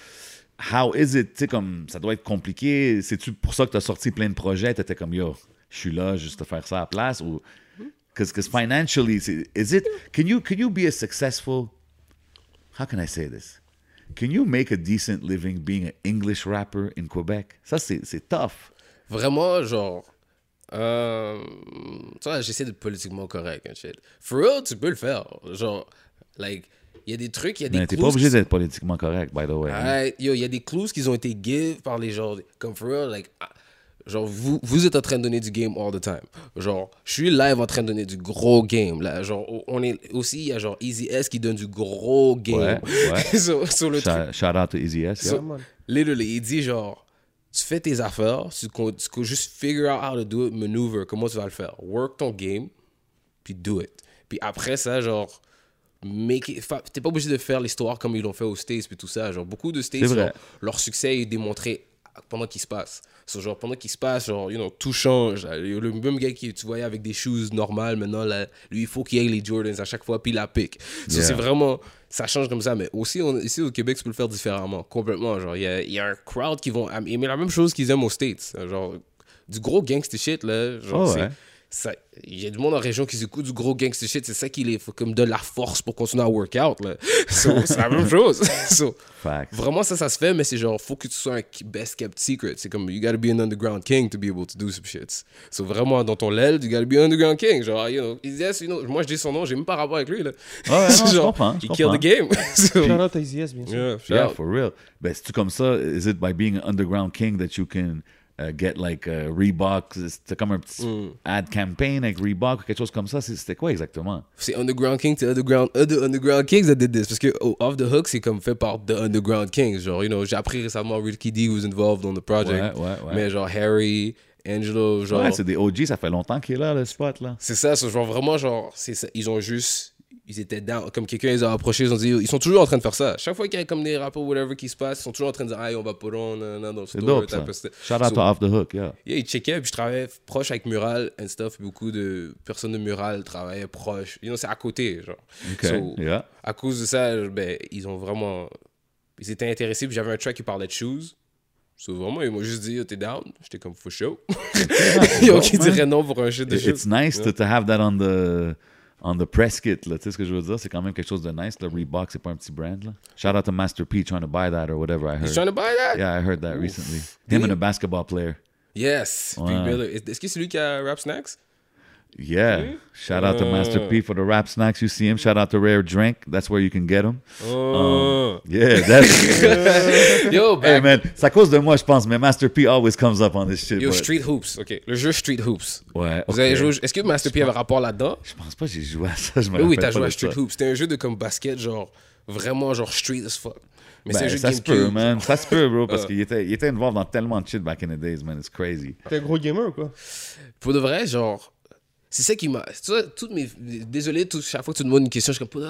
How is it? Tu sais, comme, ça doit être compliqué. C'est-tu pour ça que t'as sorti plein de projets? T'étais comme, yo, je suis là juste à faire ça à la place? Ou, because, because financially, is it, can you, can you be a successful, how can I say this? Can you make a decent living being an English rapper in Quebec? Ça, c'est, c'est tough. Vraiment, genre. Euh, j'essaie d'être politiquement correct. and shit. For real, tu peux le faire. Genre, like, il y a des trucs, il y a des Mais t'es pas obligé d'être politiquement correct, by the way. hein. Yo, il y a des clues qui ont été give par les gens. Comme for real, like. Ah, Genre, vous, vous êtes en train de donner du game all the time. Genre, je suis live en train de donner du gros game. Là. Genre, on est aussi, il y a genre Easy S qui donne du gros game. Ouais, ouais. sur, sur le truc. Shout, shout out to Easy S. So, yeah. man. literally, il dit genre, tu fais tes affaires, tu, tu juste figure out how to do it, maneuver, comment tu vas le faire. Work ton game, puis do it. Puis après ça, genre, make it- fa- t'es pas obligé de faire l'histoire comme ils l'ont fait aux States, puis tout ça. Genre, beaucoup de States, genre, leur succès est démontré pendant qu'il se passe. So, genre, pendant qu'il se passe, genre, you know, tout change. Le même gars qui tu voyais avec des shoes normales, maintenant, là, lui, il faut qu'il ait les Jordans à chaque fois, puis la pique. So, Yeah. c'est vraiment, ça change comme ça. Mais aussi, on- ici au Québec, tu peux le faire différemment, complètement. Genre, il y a, il y a un crowd qui vont aimer la même chose qu'ils aiment aux States. Genre, du gros gangster shit, là. Genre, Oh, ouais. Il y a du monde en région qui écoute du gros gangster shit. C'est ça qui les faut comme de la force pour continuer à workout, là. So, c'est la même chose. So. Vraiment, ça, ça se fait, mais c'est genre, faut que tu sois un best kept secret. C'est comme, you gotta be an underground king to be able to do some shit. So, vraiment, dans ton l'aile, you gotta be an underground king. Genre, you know, yes, you know, moi, je dis son nom, j'ai même pas rapport avec lui, là. Ouais, non, je genre, comprends, je il kill comprends. the game. So, Shout out à Easy bien sûr. yeah, Yeah, out. for real. Ben, c'est-tu comme ça? Is it by being an underground king that you can uh, get like uh, Reebok? C'était comme un petit Mm. ad campaign avec Reebok ou quelque chose comme ça. C'est- C'était quoi exactement? C'est Underground King, c'est Underground, other Underground Kings that did this. Parce que oh, Off the Hook, c'est comme fait par The Underground Kings. Genre, you know, j'ai appris récemment Ricky D was involved on the project. Ouais, ouais, ouais. Mais genre, Harry, Angelo, genre. Ouais, c'est des OG, ça fait longtemps qu'il est là, le spot, là. C'est ça, c'est genre vraiment genre, ils ont juste ils étaient down. Comme quelqu'un les a approchés, ils ont dit, ils sont toujours en train de faire ça. Chaque fois qu'il y a comme des rappeurs, whatever, qui se passe, ils sont toujours en train de dire, ah, on va put on, nan, nan, dans le C'est store, dope, ça. Shout out So- to Off the Hook, yeah. Yeah, ils checkaient, puis je travaillais proche avec Mural and stuff. Beaucoup de personnes de Mural travaillaient proche. You know, c'est à côté, genre. OK, So, yeah. À cause de ça, ben, ils ont vraiment. Ils étaient intéressés, puis j'avais un track qui parlait de shoes. So, vraiment, ils m'ont juste dit, yo, t'es down? J'étais comme, for show. Yo, qui man. dirait non pour un shit de shoes. It's nice to, to have that on the on the press kit. Là. Tu sais ce que je veux dire? C'est quand même quelque chose de nice. Le Reebok, c'est pas un petit brand. Là. Shout out to Master P trying to buy that or whatever I heard. He's trying to buy that? Yeah, I heard that recently. Him and a basketball player. Yes. Ouais. Est-ce que c'est lui qui a Rap Snacks? Yeah. Shout out to Master Uh. P for the rap snacks. You see him. Shout out to Rare Drink. That's where you can get them. Oh. Yeah, that's. Yo, hey back- man, c'est à cause de moi, je pense, mais Master P always comes up on this shit. Yo, but- Street Hoops. OK. Le jeu Street Hoops. Ouais. Vous ok. avez joué... Est-ce que Master P avait rapport là-dedans? Je pense pas que j'ai joué à ça. Je me Oui, oui, t'as joué à Street ça. Hoops. C'était un jeu de comme basket, genre vraiment genre street as fuck. Mais Ben, c'est un jeu de ça se peut, man. Ça se peut, bro, parce qu'il était, il était involved dans tellement de shit back in the days, man. It's crazy. T'es un gros gamer ou quoi? Pour de vrai, genre, c'est ça qui m'a. toutes mes. Désolé, chaque fois que tu demandes une question, je suis comme,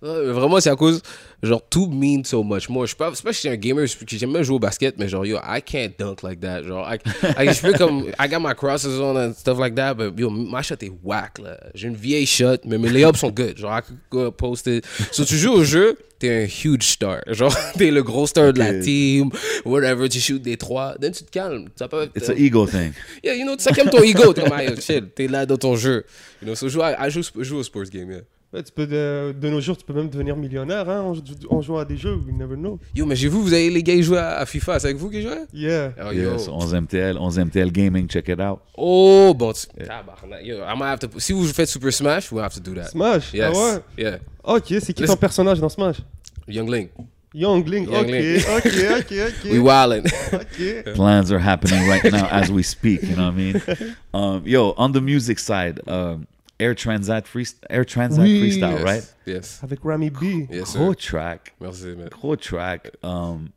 vraiment, c'est à cause, genre, tout mean so much. Moi, je suis pas, c'est pas que je suis un gamer, j'aime bien jouer au basket, mais genre, yo, I can't dunk like that. Genre, je peux comme, I got my crosses on and stuff like that, but yo, ma shot est whack, là. J'ai une vieille shot, mais mes layups sont good. Genre, I could go post it. So, tu joues au jeu, t'es un huge star. Genre, t'es le gros star de la team, whatever, tu shoot des trois, then tu te calmes. Ça peut It's an ego thing. Yeah, you know, ça calme ton ego. T'es comme, yo, chill, t'es là dans ton jeu. You know, so joue, joue, joue au sports game, yeah. Ouais, tu peux de, de nos jours, tu peux même devenir millionnaire hein, en, en jouant à des jeux. We never know. Yo, mais j'ai vu, vous avez les gars qui jouent à, à FIFA. C'est avec vous qui jouez? Yeah. Oh, yo. Yes, 11 MTL, 11 MTL Gaming, check it out. Oh, bon, tu... Tabarnak. Yo, I might have to... Si vous faites Super Smash, we'll have to do that. Smash? Yes. Ah ouais? Yeah. Ok, c'est qui Let's- ton personnage dans Smash? Young Link. Youngling. Young ok, Link. ok, ok, ok. We wildin'. ok. Plans are happening right now as we speak, you know what I mean? Um, yo, on the music side, um, Air Transat, free, Air Transat Oui. Freestyle, yes. right? Yes. Avec Rami B. Yes, sir. Gros track. Merci, man. Gros track. Um,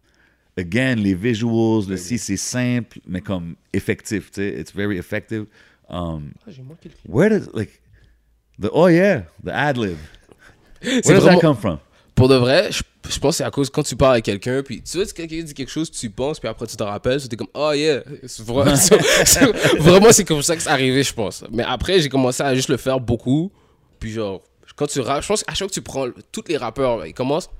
again, les visuals, le si c'est simple, mais comme effectif, tu sais, it's very effective. Um, Ah, j'ai manqué le clip. where does, like, the, oh yeah, the ad lib. Where does vraiment- that come from? Pour de vrai, je, je pense que c'est à cause quand tu parles à quelqu'un, puis tu vois, si quelqu'un dit quelque chose, tu y penses, puis après tu te rappelles, tu es comme, oh yeah. C'est vrai- c'est- c'est- vraiment, c'est comme ça que c'est arrivé, je pense. Mais après, j'ai commencé à juste le faire beaucoup. Puis genre, quand tu rappes, je pense qu'à chaque fois que tu prends, tous les rappeurs, ils commencent.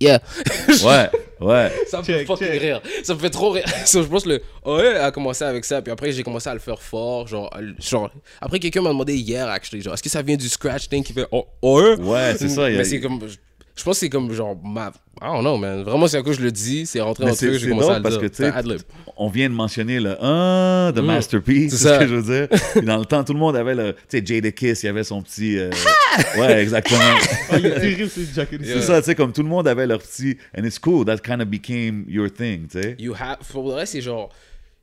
yeah. Ouais, ouais. Ça me Check, fait fucking rire. Ça me fait trop rire. So, je pense que le oh ouais a commencé avec ça. Puis après, j'ai commencé à le faire fort. Genre, genre après, quelqu'un m'a demandé hier, actually, genre, est-ce que ça vient du scratch thing qui fait oh, oh ouais? Ouais, c'est ça, il y a- Mais c'est comme. Je, pense que c'est comme genre ma. I don't know, man. Vraiment, c'est à cause que je le dis. C'est rentré en truc, c'est j'ai commencé à le parce dire. que on vient de mentionner le ah de Masterpiece, c'est c'est ce ça. que je veux dire. Puis dans le temps, tout le monde avait le, tu sais, Jada Kiss, il y avait son petit, euh, ouais, exactement. Ah, il est terrible, c'est Jack Harrison. C'est ça, tu sais, comme tout le monde avait leur petit, and it's cool, that kind of became your thing, tu sais. You have. Pour le reste, c'est genre.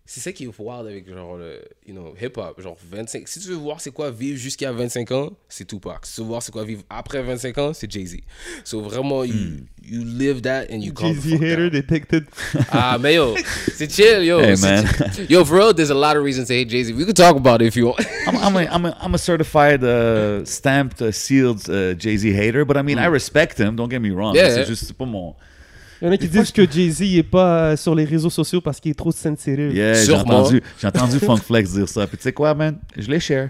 C'est ça qui est wild avec genre le you know, hip-hop. Genre 25. Si tu veux voir c'est quoi vivre jusqu'à 25 ans, c'est Tupac. Si tu veux voir c'est quoi vivre après 25 ans, c'est Jay-Z. So vraiment, you, Hmm. you live that and you call Jay-Z hater down. detected. Ah, mais yo, c'est chill, yo. Hey, man. chill. Yo, for real, there's a lot of reasons to hate Jay-Z. We could talk about it if you want. I'm, I'm, a, I'm, a, I'm a certified, uh, stamped, uh, sealed uh, Jay-Z hater, but I mean, I respect him, don't get me wrong. Hmm. Yeah, c'est yeah. juste, pas mon... Il y en a qui disent que Jay-Z est pas euh, sur les réseaux sociaux parce qu'il est trop sensitive. Yeah, j'ai entendu, j'ai entendu Funk Flex dire ça. Puis tu sais quoi, man? Je les share.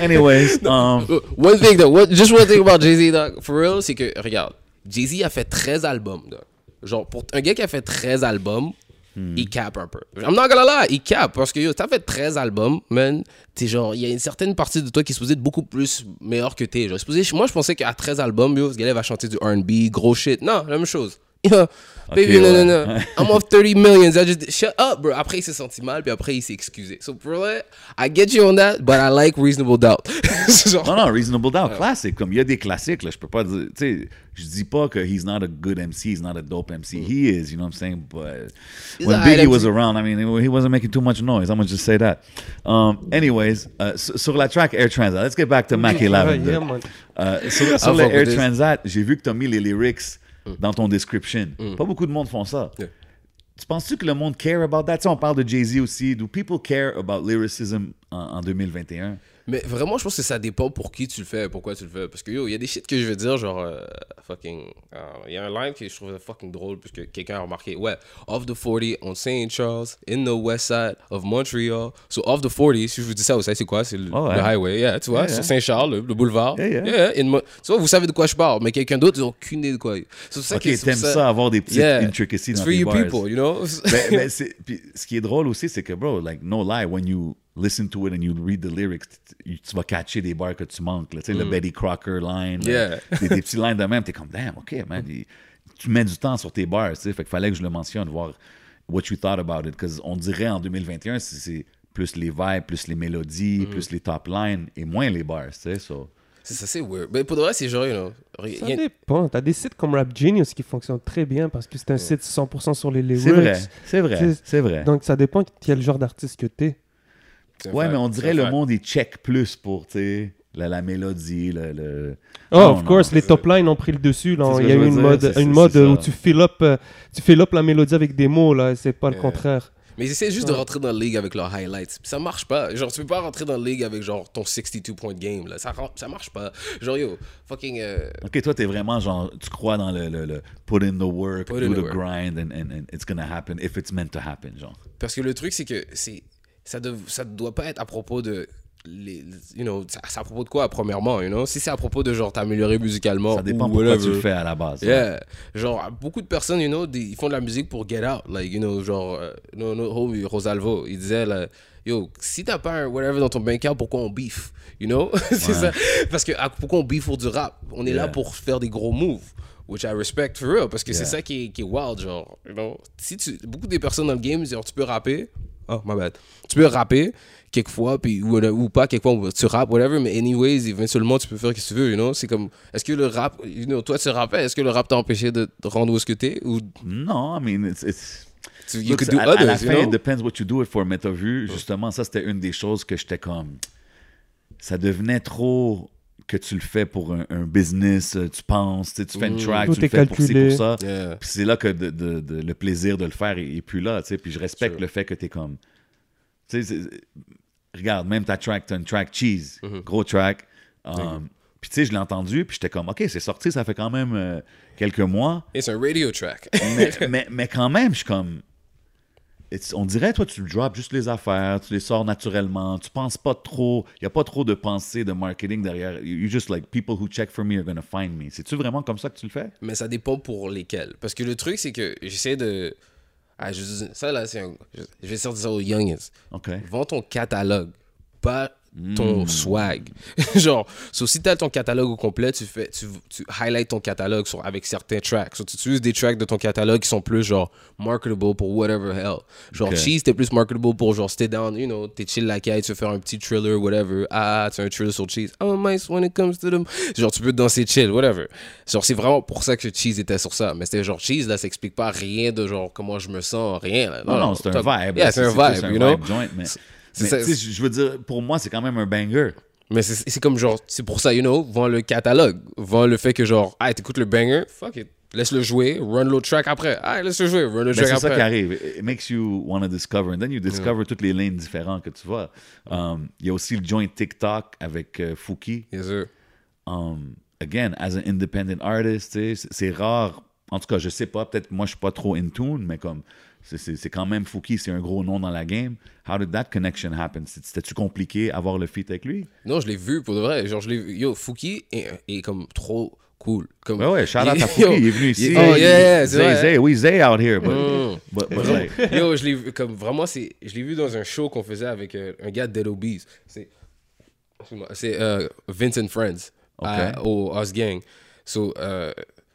Anyways, um, one thing, though, what, just one thing about Jay-Z, dog, for real, c'est que, regarde, Jay-Z a fait 13 albums, dog. Genre, pour un gars qui a fait 13 albums, il cap un peu. I'm not gonna lie, il cap, parce que yo, t'as fait 13 albums, man, t'es genre, il y a une certaine partie de toi qui est supposée être beaucoup plus meilleure que t'es. Genre, supposé, moi, je pensais qu'à 13 albums, yo, ce gars-là va chanter du R&B, gros shit. Non, la même chose. Yo, baby, Ok, non, ouais. non, non. I'm off 30 millions. I just, shut up, bro. Après, il s'est senti mal, puis après, il s'est excusé. So, for that, I get you on that, but I like reasonable doubt. Genre, non, non, Reasonable Doubt, classique. Comme il y a des classiques, là, je peux pas dire, tu sais, je dis pas que he's not a good MC, he's not a dope MC. He is, you know what I'm saying? But He's when a Biggie alright was around, I mean, he wasn't making too much noise. I'm gonna just say that. Um, anyways, uh, sur sur la track Air Transat, let's get back to Mackie Yeah, Lavender. yeah, man. Euh, sur sur Ah, Air. Transat, j'ai vu que tu as mis les lyrics dans ton description. Pas beaucoup de monde font ça. Yeah. Tu penses-tu que le monde care about that? Tu sais, on parle de Jay-Z aussi. Do people care about lyricism en, en 2021? Mais vraiment, je pense que ça dépend pour qui tu le fais, pourquoi tu le fais. Parce que yo, il y a des shit que je veux dire, genre, euh, fucking. euh, Il y a un line que je trouvais fucking drôle, parce que quelqu'un a remarqué. Ouais, off the 40 on St. Charles, in the west side of Montreal. So, off the 40, si je vous dis ça, vous savez c'est quoi? C'est le, Oh, ouais. le highway, yeah, tu vois, Yeah. Saint-Charles, le, le boulevard. Yeah, yeah. in Mo- vois, vous savez de quoi je parle, mais quelqu'un d'autre, ils ont aucune idée de quoi. C'est Ok, que c'est pour t'aimes ça, avoir des petites intricacies It's dans for tes you bars. people, you know? C'est- puis ce qui est drôle aussi, c'est que, bro, like, no lie, when you listen to it and you read the lyrics, tu, vas catcher des bars que tu manques. là. Tu sais, le Betty Crocker line, Mm. Yeah. là, des, des petits lines de même, t'es comme, damn, OK, man. il- tu mets du temps sur tes bars, tu sais. Fait qu'il fallait que je le mentionne, voir what you thought about it. Parce on dirait en 2021, c'est- c'est plus les vibes, plus les mélodies, Mm. plus les top lines et moins les bars, tu sais. So. c'est ça, c'est weird. Mais pour de vrai, c'est genre, you know. Ça rien- dépend. T'as des sites comme Rap Genius qui fonctionnent très bien parce que c'est un site 100% sur les lyrics. C'est vrai, c'est vrai, c'est vrai. Donc ça dépend quel genre d'artiste que t'es. Ouais, mais on dirait le monde, il check plus pour, tu sais, la, la mélodie, le... le... Oh, Non, of non, course, les top lines ont pris le dessus. Là. Il y a eu une dire, mode, une mode c'est où tu fill up, euh, tu fill up la mélodie avec des mots. là. C'est pas le Yeah. contraire. Mais ils essaient juste de rentrer dans la ligue avec leurs highlights. Puis ça marche pas. Genre, tu peux pas rentrer dans la ligue avec genre ton 62 point game. Là. Ça, ça marche pas. Genre, yo, fucking. euh, Ok, toi, t'es vraiment genre, tu crois dans le, le, le put in the work, Put do in the grind, and, and, and it's gonna happen if it's meant to happen, genre. Parce que le truc, c'est que c'est ça ne ça doit pas être à propos de. Les, you know, ça- c'est à propos de quoi, premièrement, you know? Si c'est à propos de genre t'améliorer musicalement. Ça dépend ou pourquoi tu le fais à la base. Yeah. Genre, beaucoup de personnes, you know, des- ils font de la musique pour get out. Like, you know, genre, euh, no, no, Rosalvo, il disait, là, yo, si t'as pas un whatever dans ton bank account, pourquoi on beef? You know? C'est ça. Parce que, ah, pourquoi on beef pour du rap? On est là pour faire des gros moves. Which I respect for real. Parce que c'est ça qui est, qui est wild, genre, you know? Si tu, beaucoup des personnes dans le game, genre, tu peux rapper. Oh, my bad. Tu peux rapper quelquefois, puis, ou, ou pas, quelquefois, tu rappes, whatever, mais anyways, éventuellement, tu peux faire ce que tu veux, you know? C'est comme, est-ce que le rap, you know, toi, tu rappais, est-ce que le rap t'a empêché de te rendre où est-ce que t'es? Ou? Non, I mean, it's... it's... you Look, could do à, à la others, you fin, know? it depends what you do it for. Mais t'as vu, justement, ça, c'était une des choses que j'étais comme... Ça devenait trop que tu le fais pour un, un business, euh, tu penses, tu tu fais une track, Tout tu le fais pour ci, pour ça. Yeah. Puis c'est là que de- de- de- le plaisir de le faire est, est plus là, tu sais. Puis je respecte Sure. le fait que t'es comme... Tu sais, c'est- regarde, même ta track, t'as une track Cheese, Mm-hmm. gros track. Um, puis tu sais, je l'ai entendu, puis j'étais comme, OK, c'est sorti, ça fait quand même euh, quelques mois. It's a radio track. mais, mais, mais quand même, je suis comme... it's- on dirait, toi, tu le drops juste les affaires, tu les sors naturellement, tu penses pas trop, il n'y a pas trop de pensée, de marketing derrière. You just like, people who check for me are gonna find me. C'est-tu vraiment comme ça que tu le fais? mais ça dépend pour lesquels. Parce que le truc, c'est que j'essaie de. Ah, je, ça, là, c'est un. Je, je vais sortir ça aux youngins. OK. Vends ton catalogue, pas ton swag. Genre, so, si t'as ton catalogue au complet, tu fais, tu, tu highlights ton catalogue sur, avec certains tracks. So, tu utilises des tracks de ton catalogue qui sont plus genre marketable pour whatever hell. Genre, Ok. Cheese, t'es plus marketable pour genre stay down, you know, t'es chill la caille, tu veux faire un petit thriller, whatever. Ah, tu as un thriller sur Cheese. I'm nice when it comes to them. Genre, tu peux danser chill, whatever. Genre, c'est vraiment pour ça que Cheese était sur ça. Mais c'était genre, Cheese, là, ça explique pas rien de genre comment je me sens, rien. Là. Non, non, c'est un vibe. Yeah, c'est un vibe, you know? joint, mais, Je veux dire, pour moi, c'est quand même un banger. Mais c'est comme genre, c'est pour ça, you know, vends le catalogue. Vends le fait que genre, ah, t'écoutes le banger, fuck it. Laisse-le jouer, run l'autre track après. Ah, laisse-le jouer, run le track c'est ça qui après. arrive. It makes you want to discover. And then you discover toutes les lanes différentes que tu vois. Um, Il y a aussi le joint TikTok avec euh, Fouki. Yes, sir. um, again, as an independent artist, c'est rare. En tout cas, je sais pas, peut-être moi je suis pas trop in tune, mais comme c'est- quand même Fouki, c'est un gros nom dans la game. How did that connection happen? C'était-tu compliqué avoir le feat avec lui? Non, je l'ai vu pour de vrai. Genre, je l'ai vu. Yo, Fouki est, est comme trop cool. Comme, Ouais, ouais, shout out à Fouki, il est venu ici. Oh, yeah, yeah, c'est Zay, vrai. Zay, oui, Zay out here, but, Mm. but, but like, Yo, je l'ai vu comme vraiment, je l'ai vu dans un show qu'on faisait avec euh, un gars de Dead Obies. C'est, euh, Vincent Friends à- au Us Gang. So, euh,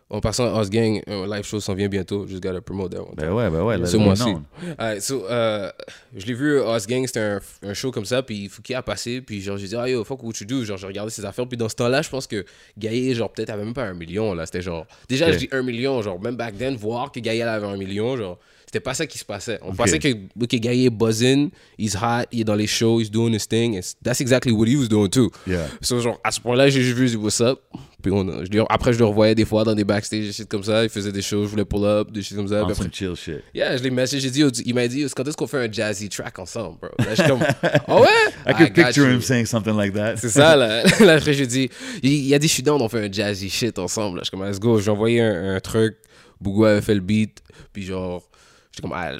en passant Us Gang, un live show s'en vient bientôt. Just gotta promote that one. ben ouais, ben ouais, ce mois-ci. Alright, so, euh, je l'ai vu Us Gang, c'était un, un show comme ça, puis Fouki a passé, puis genre, j'ai dit, ah yo, fuck what you do, genre, j'ai regardé ses affaires, puis dans ce temps-là, je pense que Gaïa, genre, peut-être avait même pas un million, là, c'était genre, déjà, je dis un million, genre, même back then, voir que Gaïa avait un million, genre, c'était pas ça qui se passait. On pensait que, ok, Gaïa est buzzing, he's hot, il est dans les shows, he's doing his thing, and that's exactly what he was doing too. Yeah. So, genre, à ce point-là, j'ai juste vu, what's up, Puis on, je, après, je le revoyais des fois dans des backstage, des shit comme ça. Il faisait des shows, je voulais pull up, des shit comme ça. On après, chill shit. yeah, je l'ai j'ai dit, il m'a dit, quand est-ce qu'on fait un jazzy track ensemble, bro? Là, je suis comme, oh ouais? I could got picture you. him saying something like that. C'est ça, là. là après, j'ai dit, il il a dit, je suis down, on fait un jazzy shit ensemble. Là. Je suis comme, let's go. J'ai envoyé un, un truc, Bougou avait fait le beat, puis genre, j'étais comme, ah,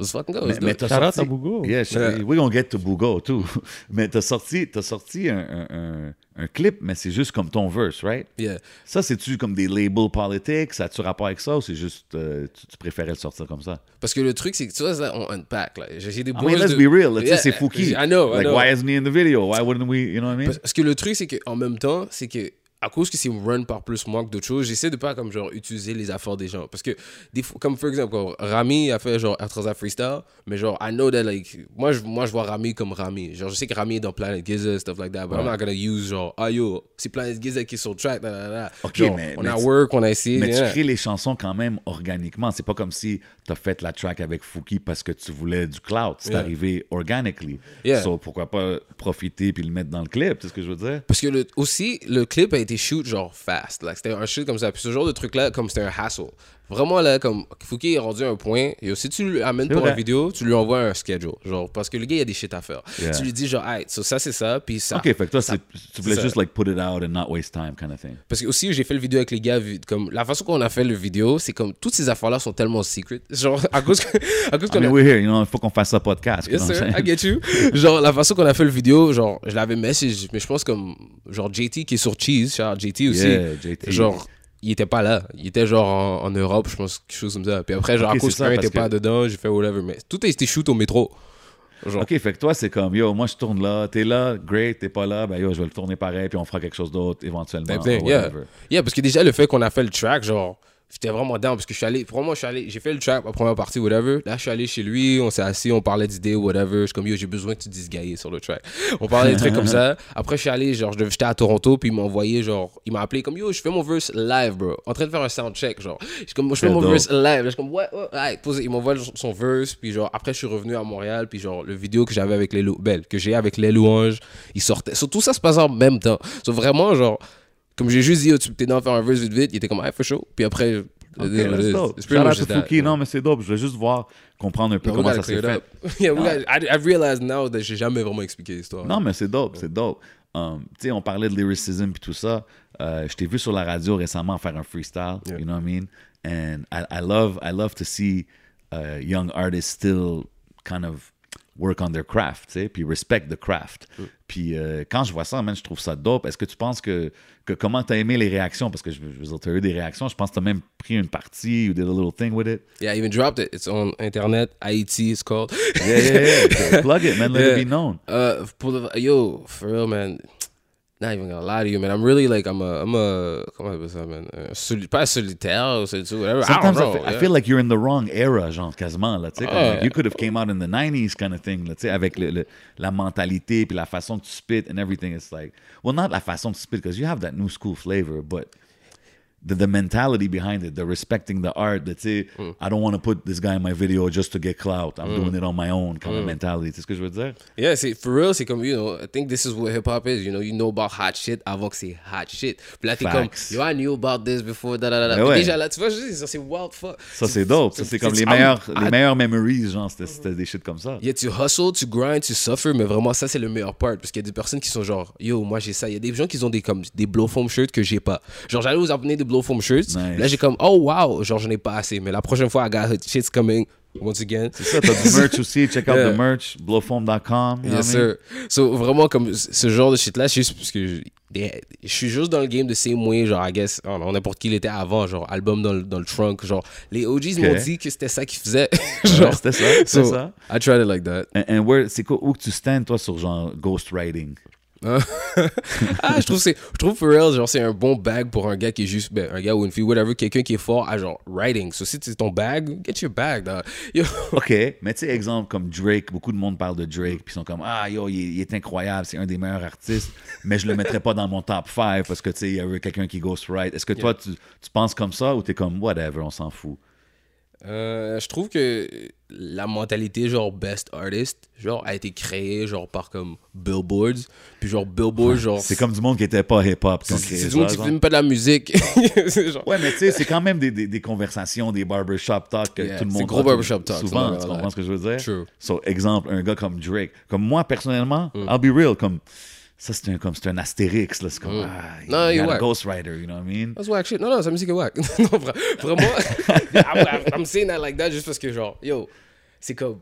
let's fucking go. Mais, let's mais it. t'as sorti... à Bougo. Yeah, Yeah. we're gonna get to Bougo too. mais t'as sorti, t'as sorti un, un, un, un clip, mais c'est juste comme ton verse, right? Yeah. Ça, c'est-tu comme des labels politiques? Ça a-tu rapport avec ça ou c'est juste euh, tu, tu préférais le sortir comme ça? Parce que le truc, c'est que tu vois, ça, on unpack, là. J'ai des I boys mean, let's de- be real. Yeah, c'est Fouki. I know, I Like, know. why isn't he in the video? Why wouldn't we, you know what I mean? Parce parce que le truc, c'est qu'en même temps, c'est que à cause que c'est run par plus moi que d'autres choses, j'essaie de pas comme genre utiliser les efforts des gens. Parce que, des fois, comme par exemple, Rami a fait genre R3A Freestyle, mais genre, I know that like, moi je, moi je vois Rami comme Rami. Genre, je sais que Rami est dans Planet Giza, stuff like that, but I'm not gonna use genre, ah yo, c'est Planet Giza qui est sur le track, da, da, da. Ok, Genre, mais- on mais a tu- work, on a essayé. Mais tu yeah. crées les chansons quand même organiquement. C'est pas comme si t'as fait la track avec Fouki parce que tu voulais du clout. C'est Yeah. arrivé organically. Yeah. So, pourquoi pas profiter puis le mettre dans le clip? C'est ce que je veux dire? Parce que le, aussi, le clip a été shoot genre fast. Like, c'était un shit comme ça. Puis ce genre de truc-là, comme c'était un hassle. Vraiment, là, comme Fouki est rendu à un point. Et si tu lui amènes C'est pour une vidéo, tu lui envoies un schedule. Genre, parce que le gars, il y a des shit à faire. Yeah. Tu lui dis, genre, hey, so ça, c'est ça. Puis ça. Ok, fait que toi, tu voulais juste like put it out and not waste time kind of thing. Parce que aussi, j'ai fait le vidéo avec les gars. Comme, la façon qu'on a fait le vidéo, c'est comme toutes ces affaires-là sont tellement secret. Genre, à cause, que- à cause I qu'on mean, a. we're here, you know, il faut qu'on fasse ça podcast. Yes, sir, I get you. genre, la façon qu'on a fait le vidéo, genre, je l'avais message, mais je pense comme, genre, JT qui est sur Cheese, genre, JT aussi. Yeah, JT. Genre, il était pas là. Il était genre en, en Europe, je pense, quelque chose comme ça. Puis après, genre, Ok, à cause ça, parce était pas dedans, j'ai fait whatever. Mais tout a été shoot au métro. Genre, Ok, fait que toi, c'est comme, yo, moi, je tourne là, t'es là, great, t'es pas là, ben yo, je vais le tourner pareil, puis on fera quelque chose d'autre éventuellement. or yeah. yeah, parce que déjà, le fait qu'on a fait le track, genre, j'étais vraiment down parce que je suis allé, pour moi, je suis allé, j'ai fait le track, ma première partie, whatever. Là, je suis allé chez lui, on s'est assis, on parlait d'idées, whatever. Je suis comme, yo, j'ai besoin que tu dises gaillé sur le track. On parlait des trucs comme ça. Après, je suis allé, genre, j'étais à Toronto, puis il m'a envoyé, genre, il m'a appelé comme, yo, je fais mon verse live, bro. En train de faire un sound check, genre. Je suis comme, je fais mon dope. verse live. Je suis comme, ouais, ouais, ouais. Posé. Il m'envoie son- verse, puis genre, après, je suis revenu à Montréal, puis genre, le vidéo que j'avais avec les lou- belles, que j'ai avec les louanges, il sortait. Surtout ça se passe en même temps. So, vraiment, genre, comme j'ai juste dit, yo, tu t'es dans faire un verse vite vite, il était comme, hey, for sure. Puis après, Ok, it is what it that's is. dope. It's Shout pretty out much to that, Fouki, yeah. non, mais c'est dope. Je veux juste voir, comprendre un peu No, comment ça s'est fait. yeah, I, realized now that j'ai jamais vraiment expliqué l'histoire. Non, mais c'est dope, c'est dope. Um, tu sais, on parlait de lyricism et tout ça. Euh, je t'ai vu sur la radio récemment faire un freestyle, Yeah. you know what I mean? And I, I love, I love to see uh, young artists still kind of work on their craft, tu sais, puis respect the craft. Puis euh, quand je vois ça, man, je trouve ça dope. Est-ce que tu penses que, que comment t'as aimé les réactions? Parce que je, je veux dire, t'as eu des réactions. Je pense que t'as même pris une partie, you did a little thing with it. Yeah, I even dropped it. It's on internet. Haiti, it's called. Yeah, yeah, yeah. Plug it, man. Let Yeah. it be known. Uh, yo, for real, man. Not even gonna lie to you, man. I'm really like, I'm a, I'm a, come on appelle ça, man? Pas solitaire, whatever. I don't Sometimes I, know. feel, I feel like you're in the wrong era, genre, quasiment, là, tu sais, comme, Ah. like, you could have came out in the 90s kind of thing, là, avec le, le- la mentalité puis la façon que tu spit and everything, it's like, well, not la façon que tu spit, because you have that new school flavor, but the, the mentality behind it, the respecting the art, that, tu sais, Mm. I don't want to put this guy in my video just to get clout, I'm doing it on my own kind Mm. of mentality, sais ce que je veux dire? Yeah, c'est for real, c'est comme, you know, I think this is what hip hop is. You know, you know about hot shit avant que c'est hot shit. Puis là, t'es comme, yo, I knew about this before, da da da da. Puis ouais. déjà là, tu vois, je dis, ça c'est wild fuck. Ça, c'est dope, ça, c'est comme les meilleurs, les meilleurs memories, genre, c'était- c'était des shit comme ça. Yeah, tu hustle, tu grind, tu suffer, mais vraiment, ça, c'est le meilleur part. Parce qu'il y a des personnes qui sont genre, yo, moi, j'ai ça. Il y a des gens qui ont des, comme, des blow foam shirts que j'ai pas. Genre, j'allais vous amener des shirts. Nice. Là, j'ai comme, oh, wow. Genre, j'en ai pas assez. Mais la prochaine fois, I got shit's coming. Once again. C'est ça, t'as du merch aussi, check out Yeah. the merch, know Yes, sir. So, vraiment, comme ce genre de shit-là, c'est juste parce que je, suis juste dans le game de same way, genre, I guess, oh, n'importe qui l'était avant, genre, album dans le, dans le trunk, genre, les OGs m'ont dit que c'était ça qu'ils faisaient. Ouais, genre, c'était ça, c'était so, ça. I tried it like that. And, and where, c'est quoi, où que tu stands, toi, sur genre ghostwriting? Ah, je trouve c'est je trouve for real genre c'est un bon bag pour un gars qui est juste ben, un gars ou une fille whatever quelqu'un qui est fort à genre writing so si c'est ton bag get your bag dog. Yo. OK, mais tu sais, exemple comme Drake, beaucoup de monde parle de Drake, puis ils sont comme Ah, yo, il est, il est incroyable, c'est un des meilleurs artistes, mais je le mettrais pas dans mon top 5 parce que tu sais, il y avait quelqu'un qui ghostwrite. Est-ce que toi, tu, tu penses comme ça ou t'es comme whatever, on s'en fout? Euh, je trouve que la mentalité genre best artist genre a été créée genre par comme billboards puis genre billboards genre C'est comme du monde qui était pas hip-hop. qui ont c'est du monde qui même pas de la musique genre- Ouais, mais tu sais, c'est quand même des, des, des conversations, des barbershop talk que Yeah, tout le c'est monde gros barbershop talk, Souvent, tu comprends ce que je veux dire? True. So, exemple, un gars comme Drake. Comme moi, personnellement, Mm. I'll be real, comme ça, c'est un, comme, c'est un astérix, là. C'est comme, ah, Non, you il est got a. Ghost Rider, you know what I mean? That's whack shit. Non, non, sa musique est whack. non, vra- vraiment. I'm, I'm saying that like that juste parce que, genre, yo, c'est comme.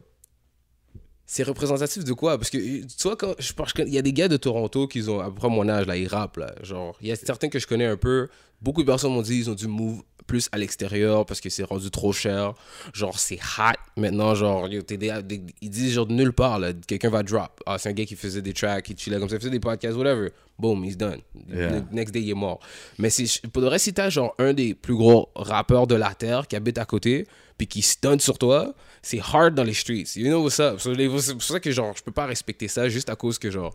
C'est représentatif de quoi? Parce que, tu vois, quand je pense qu'il y a des gars de Toronto qui ont à peu près mon âge, là, ils rappent, là. Genre, il y a certains que je connais un peu. Beaucoup de personnes m'ont dit ils ont dû move plus à l'extérieur parce que c'est rendu trop cher. Genre, c'est hot maintenant. Genre, yo, ils disent, genre, de nulle part, là, quelqu'un va drop. Ah, c'est un gars qui faisait des tracks, qui chillait comme ça, faisait des podcasts, whatever. Boom, he's done. Yeah. Next day, il est mort. Mais si, pour le reste, si t'as genre un des plus gros rappeurs de la Terre qui habite à côté, puis qui stun sur toi, c'est hard dans les streets. You know what's up? C'est pour ça que genre, je peux pas respecter ça juste à cause que genre,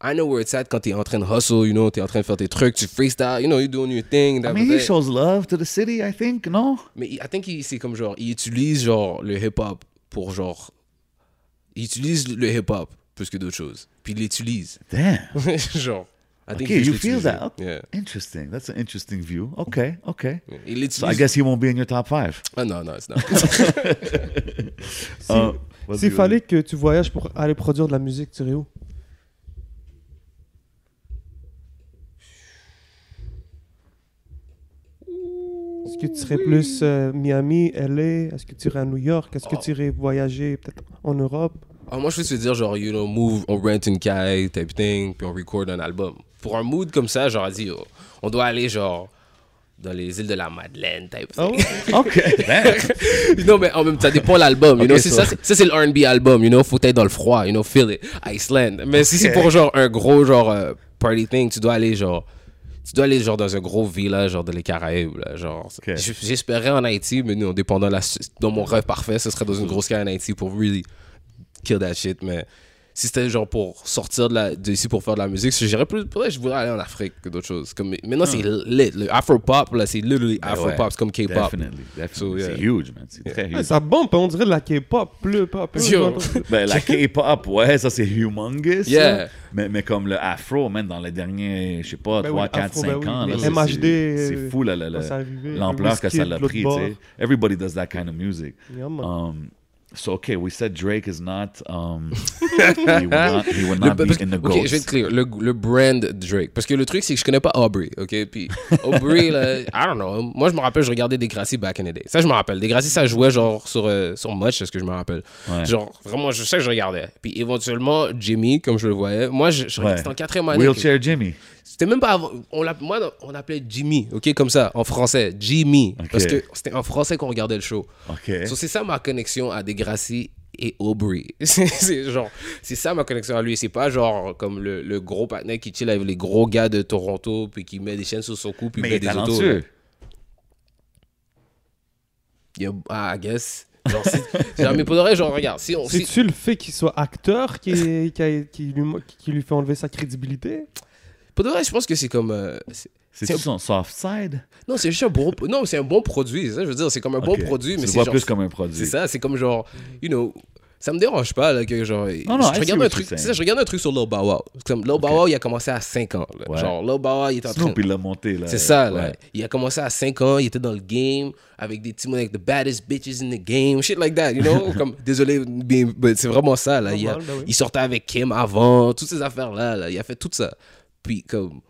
I know where it's at quand t'es en train de hustle, you know, t'es en train de faire tes trucs, tu freestyle, you know, you're doing your thing. I mean, he that. shows love to the city, I think, no? Mais I think c'est comme genre, il utilise genre le hip-hop pour genre, il utilise le hip-hop plus que d'autres choses. Puis il l'utilise. Damn. genre, I think Okay, you feel that? Okay. Yeah. Interesting. That's an interesting view. Okay, okay. Il So. I guess he won't be in your top five. Ah non, non, c'est non. Si- Uh, S'il vas-y. fallait que tu voyages pour aller produire de la musique, tu irais où? Est-ce que tu serais plus euh, Miami, LA Est-ce que tu irais à New York? Est-ce que tu irais voyager peut-être en Europe? Ah, moi, je veux te dire, genre, you know, move, on rent une caille, type thing, puis on record un album. Pour un mood comme ça, genre, dit, oh, on doit aller, genre, dans les îles de la Madeleine, type Ah thing. ouais? Okay, damn. non, mais en même temps, ça dépend l'album, you Ok, know. c'est ça. Ça, c'est- ça, c'est le R&B album, you know. Faut être dans le froid, you know, feel it. Iceland. Mais si c'est Ok. pour, genre, un gros, genre, euh, party thing, tu dois aller, genre... Tu dois aller genre dans un gros village genre dans les Caraïbes là, genre j'espérais en Haïti mais nous dépendant la dans mon rêve parfait ce serait dans une grosse carrière en Haïti pour really kill that shit mais si c'était genre pour sortir de la d'ici pour faire de la musique j'irais plus peut-être je voudrais aller en Afrique que d'autres choses comme maintenant c'est lit le afro pop là c'est literally Ben afro ouais. pop c'est comme K-pop Definitely, definitely. So, yeah. C'est huge, man. C'est très Ouais, huge. Ça bombe, on dirait de la K-pop, plus pop. plus. Ben, la K-pop, ouais, ça c'est humongous. Yeah. Mais, mais comme le afro, man, dans les derniers, je sais pas, Ben 3, oui, 4, afro, 5 ben oui. ans, c'est- MHD, c'est c'est fou l'ampleur que ça l'a pris. bord. tu sais. Everybody does that kind of music. So, okay, we said Drake is not, um, he would not, he would not Le- be que- in the ok, GOATs. je vais être clear. Le, le brand Drake. Parce que le truc, c'est que je connais pas Aubrey, ok? Puis Aubrey, là, I don't know. Moi, je me rappelle, je regardais Degrassi back in the day. Ça, je me rappelle. Degrassi, ça jouait genre sur, euh, sur Much, c'est ce que je me rappelle? Ouais. Genre, vraiment, je sais que je regardais. Puis éventuellement, Jimmy, comme je le voyais. Moi, je, je Ouais. c'était en quatrième année. que- Wheelchair Jimmy. C'était même pas avant. On moi, on l'appelait Jimmy, ok? Comme ça, en français. Jimmy. Parce que c'était en français qu'on regardait le show. OK. So, c'est ça ma connexion à Degrassi et Aubrey. c'est genre, c'est ça ma connexion à lui. C'est pas genre comme le, le gros partenaire qui chill avec les gros gars de Toronto puis qui met des chaînes sur son cou puis mais met des autos. là. talentueux. Il y a- ah, I guess. Genre, mais pour de vrai, genre, regarde, si on. si- C'est-tu le fait qu'il soit acteur qui, qui, a- qui lui, qui lui fait enlever sa crédibilité? Pour de vrai, je pense que c'est comme. euh, c'est- C'est- son soft side? non, c'est juste un bon. Non, c'est un bon produit. c'est Ça, je veux dire, c'est comme un bon produit, Tu mais c'est genre. plus comme un produit. C'est ça, c'est comme genre, you know, ça me dérange pas là, que genre. non, I je, regarde un truc, ça, je regarde un truc sur Lil Bow Wow. Comme Lil Bow Wow, il a commencé à 5 ans. là. Ouais. Genre, Lil Bow Wow, il est en train. Snoop, il l'a monté, là. C'est ça, là. Il a commencé à 5 ans, il était dans le game avec des teams avec the baddest bitches in the game, shit like that, you know? Comme, désolé, mais c'est vraiment ça, là. Il, a- ben il sortait avec Kim avant, toutes ces affaires-là, là. Il a fait tout ça. Puis, comme.